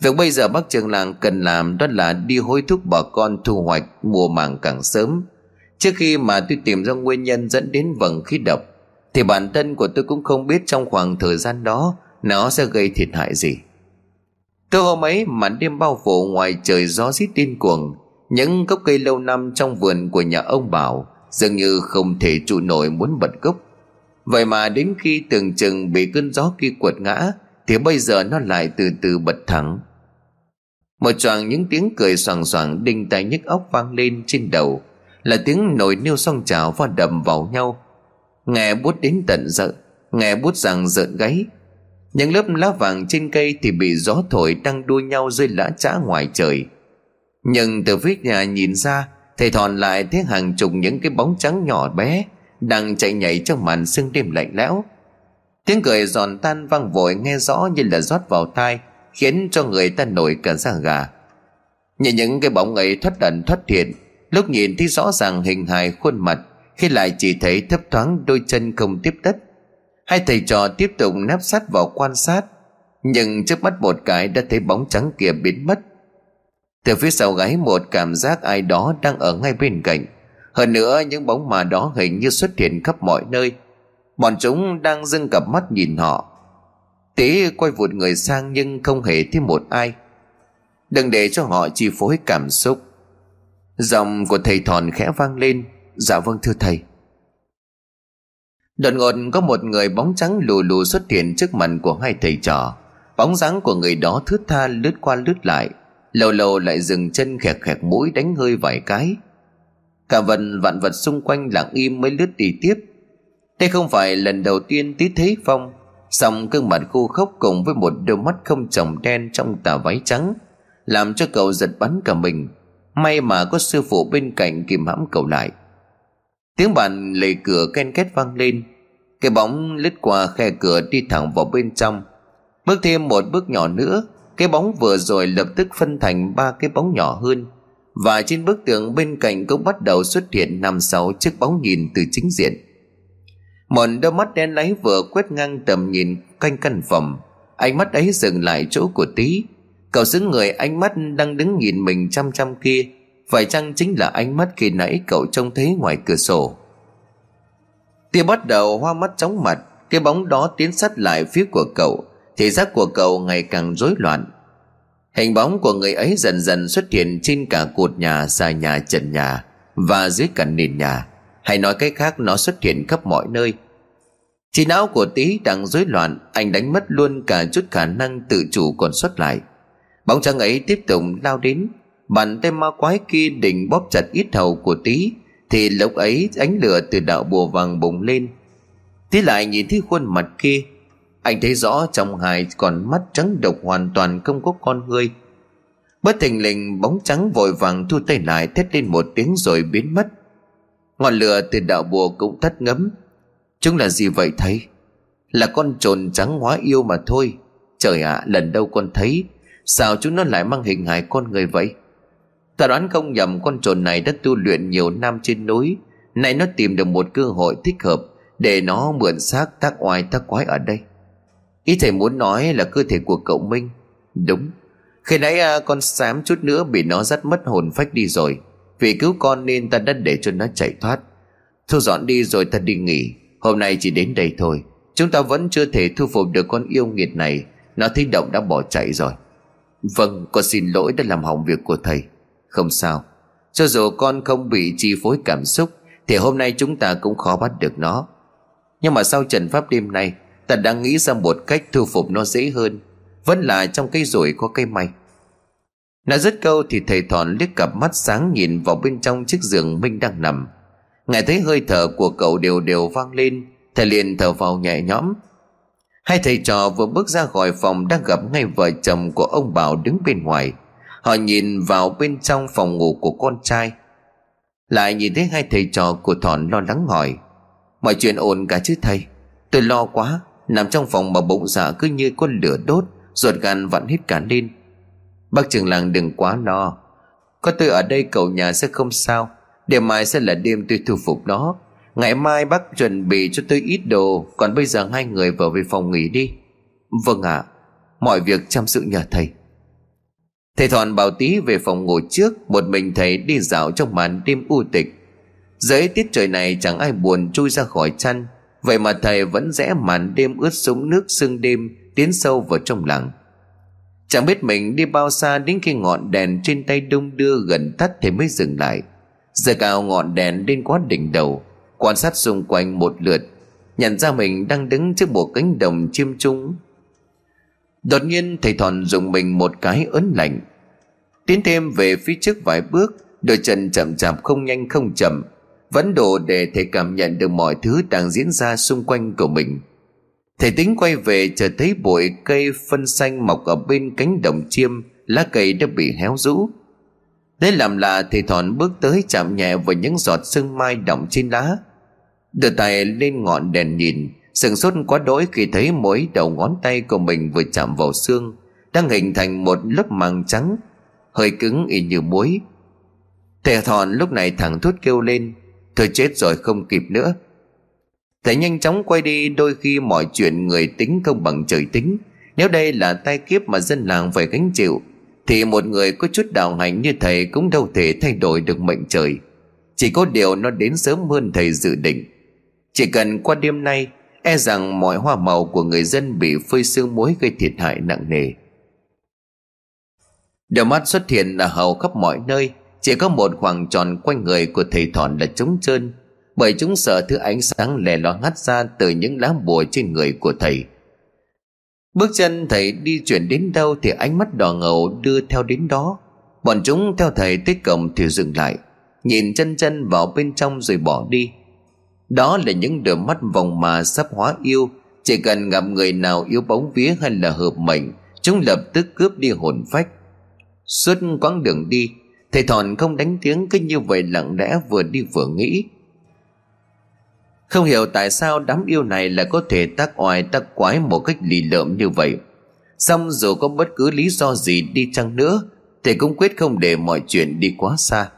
Việc bây giờ bác trường làng cần làm đó là đi hối thúc bà con thu hoạch mùa màng càng sớm. Trước khi mà tôi tìm ra nguyên nhân dẫn đến vầng khí độc, Thì bản thân của tôi cũng không biết trong khoảng thời gian đó Nó sẽ gây thiệt hại gì. Tôi hôm ấy, màn đêm bao phủ ngoài trời gió rít điên cuồng, Những gốc cây lâu năm trong vườn của nhà ông Bảo Dường như không thể trụ nổi muốn bật gốc. Vậy mà đến khi tưởng chừng bị cơn gió kia quật ngã thì bây giờ nó lại từ từ bật thẳng. Một choàng những tiếng cười soàng soàng đinh tai nhức óc vang lên trên đầu. Là tiếng nồi niêu song trào va đầm vào nhau. Nghe bút đến tận giận, Nghe bút rằng rợn gáy. Những lớp lá vàng trên cây thì bị gió thổi đang đua nhau rơi lã chã ngoài trời. Nhưng từ phía nhà nhìn ra, thầy thòn lại thấy hàng chục những cái bóng trắng nhỏ bé đang chạy nhảy trong màn sương đêm lạnh lẽo tiếng cười giòn tan vang vội nghe rõ như là rót vào tai, khiến cho người ta nổi cả da gà. Nhìn những cái bóng ấy thoát ẩn thoát hiện, lúc nhìn thấy rõ ràng hình hài khuôn mặt, khi lại chỉ thấy thấp thoáng đôi chân không tiếp đất. Hai thầy trò tiếp tục nép sát vào quan sát, nhưng trước mắt một cái đã thấy bóng trắng kia biến mất. Từ phía sau gáy một cảm giác ai đó đang ở ngay bên cạnh. Hơn nữa những bóng mà đó hình như xuất hiện khắp mọi nơi bọn chúng đang dưng cặp mắt nhìn họ. Tế quay vụt người sang nhưng không hề thấy một ai. Đừng để cho họ chi phối cảm xúc. Giọng của thầy thòn khẽ vang lên. Dạ vâng thưa thầy. Đột ngột có một người bóng trắng lù lù xuất hiện trước mặt của hai thầy trò. Bóng dáng của người đó thướt tha, lướt qua lướt lại. Lâu lâu lại dừng chân khẹt khẹt mũi đánh hơi vài cái. Cả vần vạn vật xung quanh lặng im mới lướt đi tiếp đây không phải lần đầu tiên tí thấy phong xong gương mặt khô khốc cùng với một đôi mắt không trồng đen trong tà váy trắng, làm cho cậu giật bắn cả mình. May mà có sư phụ bên cạnh kìm hãm cậu lại. Tiếng bàn lề cửa ken két vang lên. Cái bóng lướt qua khe cửa đi thẳng vào bên trong. Bước thêm một bước nhỏ nữa, cái bóng vừa rồi lập tức phân thành ba cái bóng nhỏ hơn. Và trên bức tường bên cạnh cũng bắt đầu xuất hiện năm sáu chiếc bóng nhìn từ chính diện một đôi mắt đen láy vừa quét ngang tầm nhìn canh căn phòng. Ánh mắt ấy dừng lại chỗ của tí. Cậu xứng người ánh mắt đang đứng nhìn mình chăm chăm kia. Phải chăng chính là ánh mắt khi nãy cậu trông thấy ngoài cửa sổ? Tia bắt đầu hoa mắt chóng mặt cái bóng đó tiến sát lại phía của cậu. Thì giác của cậu ngày càng rối loạn. Hình bóng của người ấy dần dần xuất hiện trên cả cột nhà, xa nhà, trần nhà và dưới cả nền nhà hay nói cách khác, nó xuất hiện khắp mọi nơi. Trí não của tí đang rối loạn, anh đánh mất luôn cả chút khả năng tự chủ còn xuất lại. Bóng trắng ấy tiếp tục lao đến, bàn tay ma quái kia định bóp chặt ít hầu của tí, thì lúc ấy ánh lửa từ đạo bùa vàng bùng lên. Tí lại nhìn thấy khuôn mặt kia, anh thấy rõ trong hai còn mắt trắng độc hoàn toàn không có con ngươi bất thình lình, bóng trắng vội vàng thu tay lại, thét lên một tiếng rồi biến mất ngọn lửa từ đạo bùa cũng thắt ngấm. Chúng là gì vậy thầy? Là con trồn trắng hóa yêu mà thôi. Trời ạ lần đâu con thấy? Sao chúng nó lại mang hình hài con người vậy? Ta đoán không nhầm con trồn này đã tu luyện nhiều năm trên núi. Nay nó tìm được một cơ hội thích hợp Để nó mượn xác tác oai tác quái ở đây. Ý thầy muốn nói là cơ thể của cậu Minh. Đúng. Khi nãy à, con xám chút nữa bị nó dắt mất hồn phách đi rồi. Vì cứu con nên ta đã để cho nó chạy thoát. Thu dọn đi rồi ta đi nghỉ. Hôm nay chỉ đến đây thôi. Chúng ta vẫn chưa thể thu phục được con yêu nghiệt này. Nó thấy động đã bỏ chạy rồi. Vâng con xin lỗi đã làm hỏng việc của thầy. Không sao. Cho dù con không bị chi phối cảm xúc, Thì hôm nay chúng ta cũng khó bắt được nó. Nhưng mà sau trận pháp đêm nay, Ta đang nghĩ ra một cách thu phục nó dễ hơn. Vẫn là trong cây rủi có cây may. Nói dứt câu thì thầy thòn liếc cặp mắt sáng nhìn vào bên trong chiếc giường Minh đang nằm Ngài thấy hơi thở của cậu đều đều vang lên Thầy liền thở vào nhẹ nhõm Hai thầy trò vừa bước ra khỏi phòng đang gặp ngay vợ chồng của ông Bảo đứng bên ngoài. Họ nhìn vào bên trong phòng ngủ của con trai. Lại nhìn thấy hai thầy trò của Thọn lo lắng hỏi. Mọi chuyện ổn cả chứ thầy? Tôi lo quá, nằm trong phòng mà bụng dạ cứ như con lửa đốt, ruột gan vặn hết cả lên. Bác trường làng đừng quá lo. Có tôi ở đây cậu nhà sẽ không sao. Đêm mai sẽ là đêm tôi thu phục nó. Ngày mai bác chuẩn bị cho tôi ít đồ Còn bây giờ hai người vào về phòng nghỉ đi. Vâng ạ. À, Mọi việc chăm sự nhờ thầy. Thầy Thọn bảo tí về phòng ngủ trước Một mình thầy đi dạo trong màn đêm u tịch. Dưới tiết trời này chẳng ai buồn chui ra khỏi chăn. Vậy mà thầy vẫn rẽ màn đêm ướt sũng nước sương đêm Tiến sâu vào trong làng. Chẳng biết mình đi bao xa đến khi ngọn đèn trên tay đông đưa gần tắt thì mới dừng lại. Giờ cao ngọn đèn lên quá đỉnh đầu, Quan sát xung quanh một lượt, Nhận ra mình đang đứng trước một cánh đồng chim chung Đột nhiên, thầy Thòn dùng mình một cái ớn lạnh. Tiến thêm về phía trước vài bước, Đôi chân chậm chạp không nhanh không chậm, Vẫn đủ để thầy cảm nhận được mọi thứ đang diễn ra xung quanh của mình. Thầy tính quay về chờ thấy bụi cây phân xanh mọc ở bên cánh đồng chiêm, Lá cây đã bị héo rũ. Lấy làm lạ thì thòn bước tới chạm nhẹ vào những giọt sương mai đọng trên lá. Đưa tay lên ngọn đèn nhìn, Sừng sốt quá đỗi khi thấy mỗi đầu ngón tay của mình vừa chạm vào xương, Đang hình thành một lớp màng trắng, Hơi cứng y như muối. Thầy thòn lúc này thẳng thốt kêu lên, Thôi chết rồi, không kịp nữa. Thầy nhanh chóng quay đi, Đôi khi mọi chuyện người tính không bằng trời tính. Nếu đây là tai kiếp mà dân làng phải gánh chịu, thì một người có chút đạo hành như thầy cũng đâu thể thay đổi được mệnh trời. Chỉ có điều nó đến sớm hơn thầy dự định. Chỉ cần qua đêm nay e rằng mọi hoa màu của người dân bị phơi sương muối gây thiệt hại nặng nề. Điều mắt xuất hiện là hầu khắp mọi nơi, Chỉ có một khoảng tròn quanh người của thầy thọn là trống trơn. Bởi chúng sợ thứ ánh sáng lè ló ngắt ra từ những lá bùa trên người của thầy Bước chân thầy đi chuyển đến đâu thì ánh mắt đỏ ngầu đưa theo đến đó. Bọn chúng theo thầy tới cổng thì dừng lại, nhìn chân chân vào bên trong rồi bỏ đi. Đó là những đôi mắt vòng mà sắp hóa yêu, chỉ cần gặp người nào yêu bóng vía hay là hợp mệnh, chúng lập tức cướp đi hồn phách. Suốt quãng đường đi, thầy thòn không đánh tiếng cứ như vậy lặng lẽ vừa đi vừa nghĩ không hiểu tại sao đám yêu này lại có thể tác oai, tác quái một cách lì lợm như vậy. Xong dù có bất cứ lý do gì đi chăng nữa, Thì cũng quyết không để mọi chuyện đi quá xa.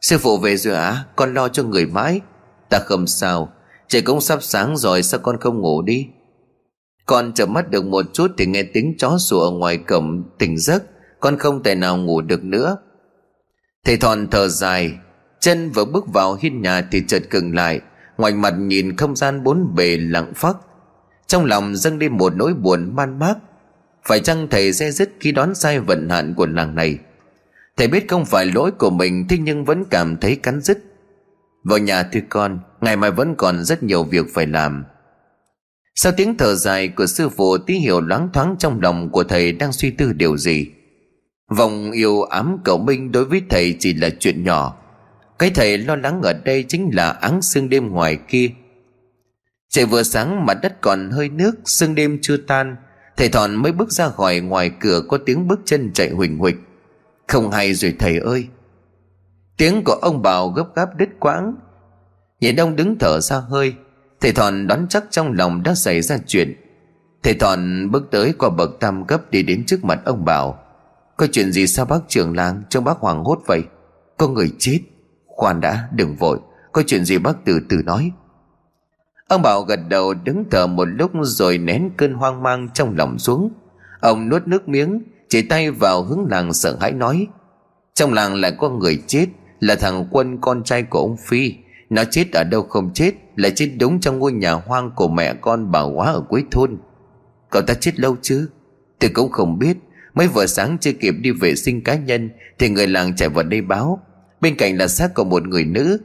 Sư phụ về rồi à Con lo cho người mãi. Ta không sao, Trời cũng sắp sáng rồi, sao con không ngủ đi? Con chợp mắt được một chút Thì nghe tiếng chó sủa ở ngoài cổng, Tỉnh giấc, Con không thể nào ngủ được nữa. Thầy thòn thở dài, Chân vừa bước vào hiên nhà thì chợt cừng lại ngoài mặt nhìn không gian bốn bề lặng phắc. Trong lòng dâng lên một nỗi buồn man mác. Phải chăng thầy sẽ dứt khi đón sai vận hạn của nàng này? Thầy biết không phải lỗi của mình, Thế nhưng vẫn cảm thấy cắn dứt. Vào nhà thưa con, Ngày mai vẫn còn rất nhiều việc phải làm. Sau tiếng thở dài của sư phụ, Tí hiểu loáng thoáng trong lòng của thầy đang suy tư điều gì. Vòng yêu ám cậu Minh đối với thầy chỉ là chuyện nhỏ cái thầy lo lắng ở đây chính là áng sương đêm ngoài kia. Trời vừa sáng mặt đất còn hơi nước, Sương đêm chưa tan. Thầy Thọn mới bước ra khỏi ngoài cửa Có tiếng bước chân chạy huỳnh huỳnh Không hay rồi thầy ơi. Tiếng của ông Bảo gấp gáp đứt quãng. Nhìn ông đứng thở ra hơi, Thầy Thọn đoán chắc trong lòng đã xảy ra chuyện. Thầy Thọn bước tới qua bậc tam cấp Đi đến trước mặt ông Bảo Có chuyện gì sao bác trưởng làng Trông bác hoàng hốt vậy? Có người chết. Khoan đã, đừng vội. Có chuyện gì bác từ từ nói. Ông Bảo gật đầu đứng thở một lúc Rồi nén cơn hoang mang trong lòng xuống. Ông nuốt nước miếng, Chỉ tay vào hướng làng sợ hãi nói. Trong làng lại có người chết, Là thằng Quân con trai của ông Phi. Nó chết ở đâu không chết Là chết đúng trong ngôi nhà hoang của mẹ con bà quá ở cuối thôn. Cậu ta chết lâu chứ Tôi cũng không biết. Mấy vừa sáng chưa kịp đi vệ sinh cá nhân, Thì người làng chạy vào đây báo. Bên cạnh là xác của một người nữ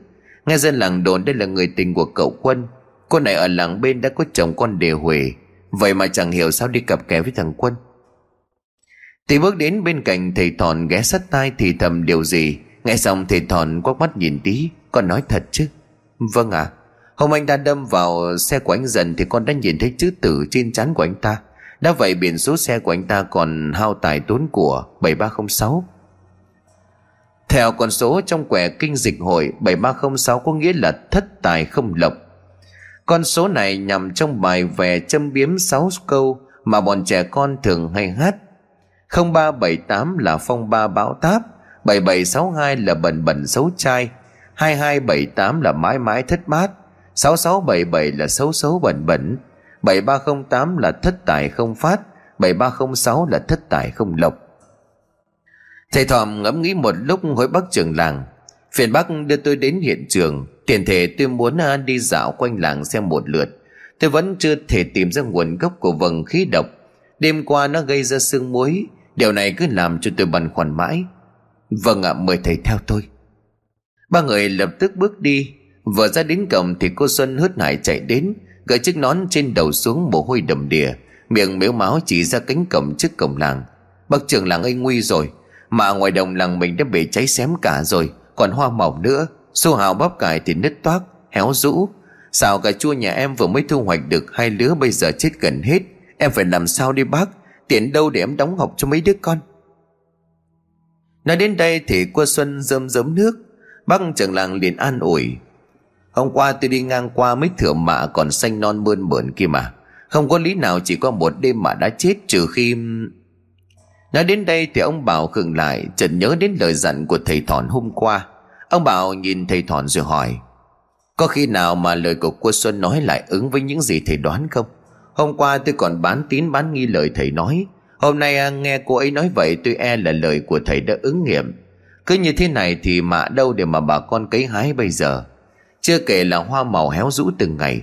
Nghe dân làng đồn đây là người tình của cậu Quân. Cô này ở làng bên đã có chồng con đề huề Vậy mà chẳng hiểu sao đi cặp kè với thằng Quân. Thì bước đến bên cạnh thầy Thòn ghé sát tai thì thầm điều gì. Nghe xong thầy Thòn quắc mắt nhìn tí Con nói thật chứ. Vâng ạ à, Hôm anh ta đâm vào xe của anh dần Thì con đã nhìn thấy chữ tử trên trán của anh ta. Đã vậy biển số xe của anh ta còn hao tài tốn của 7306 theo con số trong quẻ kinh dịch hội 7306 có nghĩa là thất tài không lộc. Con số này nhằm trong bài về châm biếm 6 câu Mà bọn trẻ con thường hay hát. 0378 là phong ba bão táp 7762 là bẩn bẩn xấu trai 2278 là mãi mãi thất bát 6677 là xấu xấu bẩn bẩn 7308 là thất tài không phát 7306 là thất tài không lộc. Thầy Thòm ngẫm nghĩ một lúc hối bác trường làng. Phiền bác đưa tôi đến hiện trường. Tiền thể tôi muốn à, đi dạo quanh làng xem một lượt. Tôi vẫn chưa thể tìm ra nguồn gốc của vầng khí độc. Đêm qua nó gây ra sương muối. Điều này cứ làm cho tôi băn khoăn mãi. Vâng ạ, mời thầy theo tôi. Ba người lập tức bước đi. Vừa ra đến cổng thì cô Xuân hớt hải chạy đến, Gợi chiếc nón trên đầu xuống mồ hôi đầm đìa, Miệng mếu máu chỉ ra cánh cổng trước cổng làng. Bác trưởng làng anh nguy rồi mà ngoài đồng làng mình đã bị cháy xém cả rồi, Còn hoa màu nữa. Xô hào bắp cải thì nứt toác, Héo rũ. Xào cà chua nhà em vừa mới thu hoạch được Hai lứa bây giờ chết gần hết? Em phải làm sao đi bác? Tiền đâu để em đóng học cho mấy đứa con? Nói đến đây thì cô Xuân rơm rớm nước. Bác trưởng làng liền an ủi. Hôm qua tôi đi ngang qua mấy thửa mạ còn xanh non mơn mởn kia mà. Không có lý nào chỉ có một đêm mà đã chết, trừ khi Nói đến đây thì ông Bảo khựng lại Chợt nhớ đến lời dặn của thầy thọn hôm qua. Ông Bảo nhìn thầy thọn rồi hỏi Có khi nào mà lời của cô Xuân nói lại ứng với những gì thầy đoán không? Hôm qua tôi còn bán tín bán nghi lời thầy nói. Hôm nay à, nghe cô ấy nói vậy tôi e là lời của thầy đã ứng nghiệm. Cứ như thế này thì mạ đâu để mà bà con cấy hái bây giờ? Chưa kể là hoa màu héo rũ từng ngày.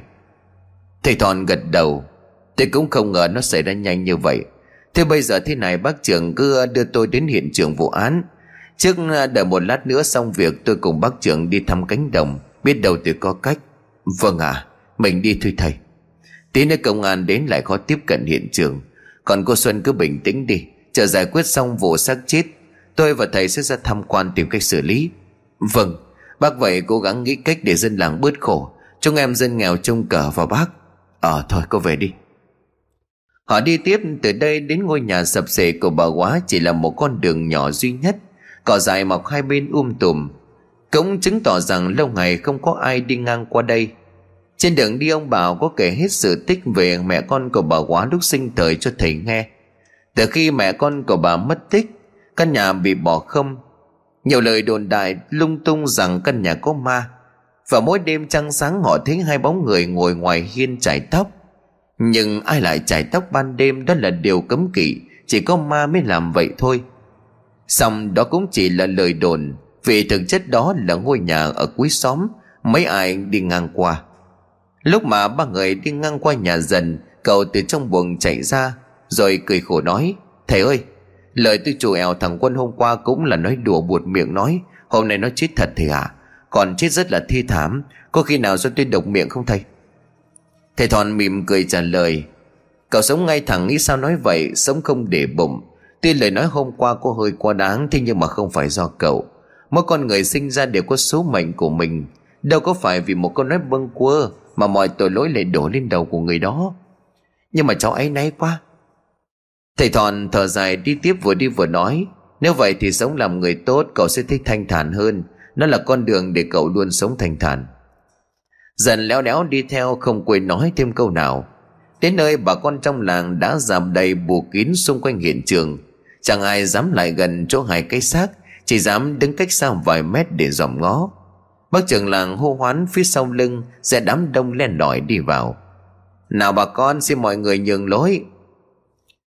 Thầy thọn gật đầu Tôi cũng không ngờ nó xảy ra nhanh như vậy. Thế bây giờ thế này, bác trưởng cứ đưa tôi đến hiện trường vụ án. Trước à, đợi một lát nữa xong việc, tôi cùng bác trưởng đi thăm cánh đồng. Biết đâu tôi có cách. Vâng à Mình đi thôi thầy. Tí nữa công an đến lại khó tiếp cận hiện trường. Còn cô Xuân cứ bình tĩnh đi, Chờ giải quyết xong vụ xác chết, Tôi và thầy sẽ ra tham quan tìm cách xử lý. Vâng Bác vậy cố gắng nghĩ cách để dân làng bớt khổ. Chúng em dân nghèo trông cờ vào bác. Ờ thôi, cô về đi. Họ đi tiếp từ đây đến ngôi nhà sập sệ của bà quá Chỉ là một con đường nhỏ duy nhất Cỏ dài mọc hai bên um tùm Cũng chứng tỏ rằng lâu ngày không có ai đi ngang qua đây trên đường đi ông Bảo có kể hết sự tích về mẹ con của bà quá lúc sinh thời cho thầy nghe. Từ khi mẹ con của bà mất tích, căn nhà bị bỏ không. Nhiều lời đồn đại lung tung rằng căn nhà có ma. Và mỗi đêm trăng sáng họ thấy hai bóng người ngồi ngoài hiên chải tóc. Nhưng ai lại chải tóc ban đêm đó là điều cấm kỵ, chỉ có ma mới làm vậy thôi. Xong đó cũng chỉ là lời đồn, vì thực chất đó là ngôi nhà ở cuối xóm, mấy ai đi ngang qua. Lúc mà ba người đi ngang qua nhà dần Cậu từ trong buồng chạy ra Rồi cười khổ nói Thầy ơi Lời tôi chủ ẻo thằng quân hôm qua cũng là nói đùa buột miệng nói Hôm nay nó chết thật thầy ạ à? Còn chết rất là thi thảm Có khi nào do tôi độc miệng không thầy Thầy Thọn mỉm cười trả lời, Cậu sống ngay thẳng nghĩ sao nói vậy, Sống không để bụng. Tuy lời nói hôm qua có hơi quá đáng, Thế nhưng mà không phải do cậu. Mỗi con người sinh ra đều có số mệnh của mình. Đâu có phải vì một câu nói bâng quơ mà mọi tội lỗi lại đổ lên đầu của người đó. Nhưng mà cháu ấy náy quá. Thầy thọn thở dài đi tiếp vừa đi vừa nói, nếu vậy thì sống làm người tốt, cậu sẽ thích thanh thản hơn. Nó là con đường để cậu luôn sống thanh thản dần léo đéo đi theo không quên nói thêm câu nào. Đến nơi bà con trong làng đã giảm đầy bù kín xung quanh hiện trường. Chẳng ai dám lại gần chỗ hai cái xác, chỉ dám đứng cách xa vài mét để dòm ngó. Bác trưởng làng hô hoán phía sau lưng sẽ đám đông len lỏi đi vào. Nào bà con, xin mọi người nhường lối.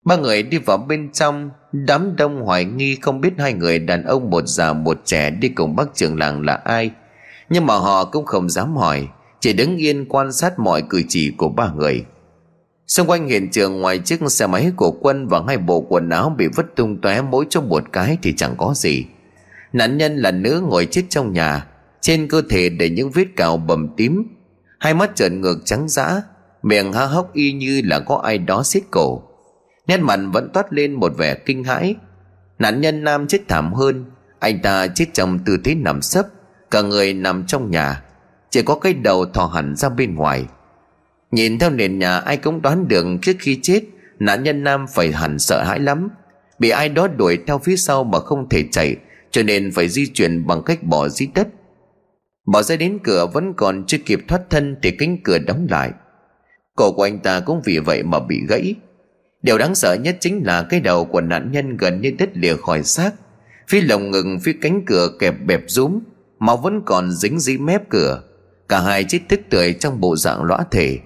Ba người đi vào bên trong, Đám đông hoài nghi không biết hai người đàn ông một già một trẻ đi cùng bác trưởng làng là ai. Nhưng mà họ cũng không dám hỏi. Chỉ đứng yên quan sát mọi cử chỉ của ba người. Xung quanh hiện trường ngoài chiếc xe máy của quân và hai bộ quần áo bị vứt tung tóe mỗi chỗ một cái thì chẳng có gì. Nạn nhân là nữ ngồi chết trong nhà, trên cơ thể để những vết cào bầm tím. Hai mắt trợn ngược trắng dã miệng há hốc y như là có ai đó xiết cổ. Nét mặt vẫn toát lên một vẻ kinh hãi. Nạn nhân nam chết thảm hơn anh ta chết trong tư thế nằm sấp cả người nằm trong nhà. Chỉ có cái đầu thò hẳn ra bên ngoài. Nhìn theo nền nhà ai cũng đoán được trước khi chết, Nạn nhân Nam phải hẳn sợ hãi lắm. Bị ai đó đuổi theo phía sau mà không thể chạy, Cho nên phải di chuyển bằng cách bỏ dưới đất. Bỏ ra đến cửa vẫn còn chưa kịp thoát thân Thì cánh cửa đóng lại. Cổ của anh ta cũng vì vậy mà bị gãy. Điều đáng sợ nhất chính là cái đầu của nạn nhân gần như đứt lìa khỏi xác. Phía lồng ngực, phía cánh cửa kẹp bẹp rúm Máu vẫn còn dính dí mép cửa. Cả hai chết tức tưởi trong bộ dạng lõa thể.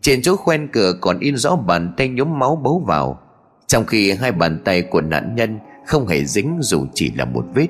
Trên chỗ khoen cửa còn in rõ bàn tay nhốm máu bấu vào. Trong khi hai bàn tay của nạn nhân không hề dính dù chỉ là một vết.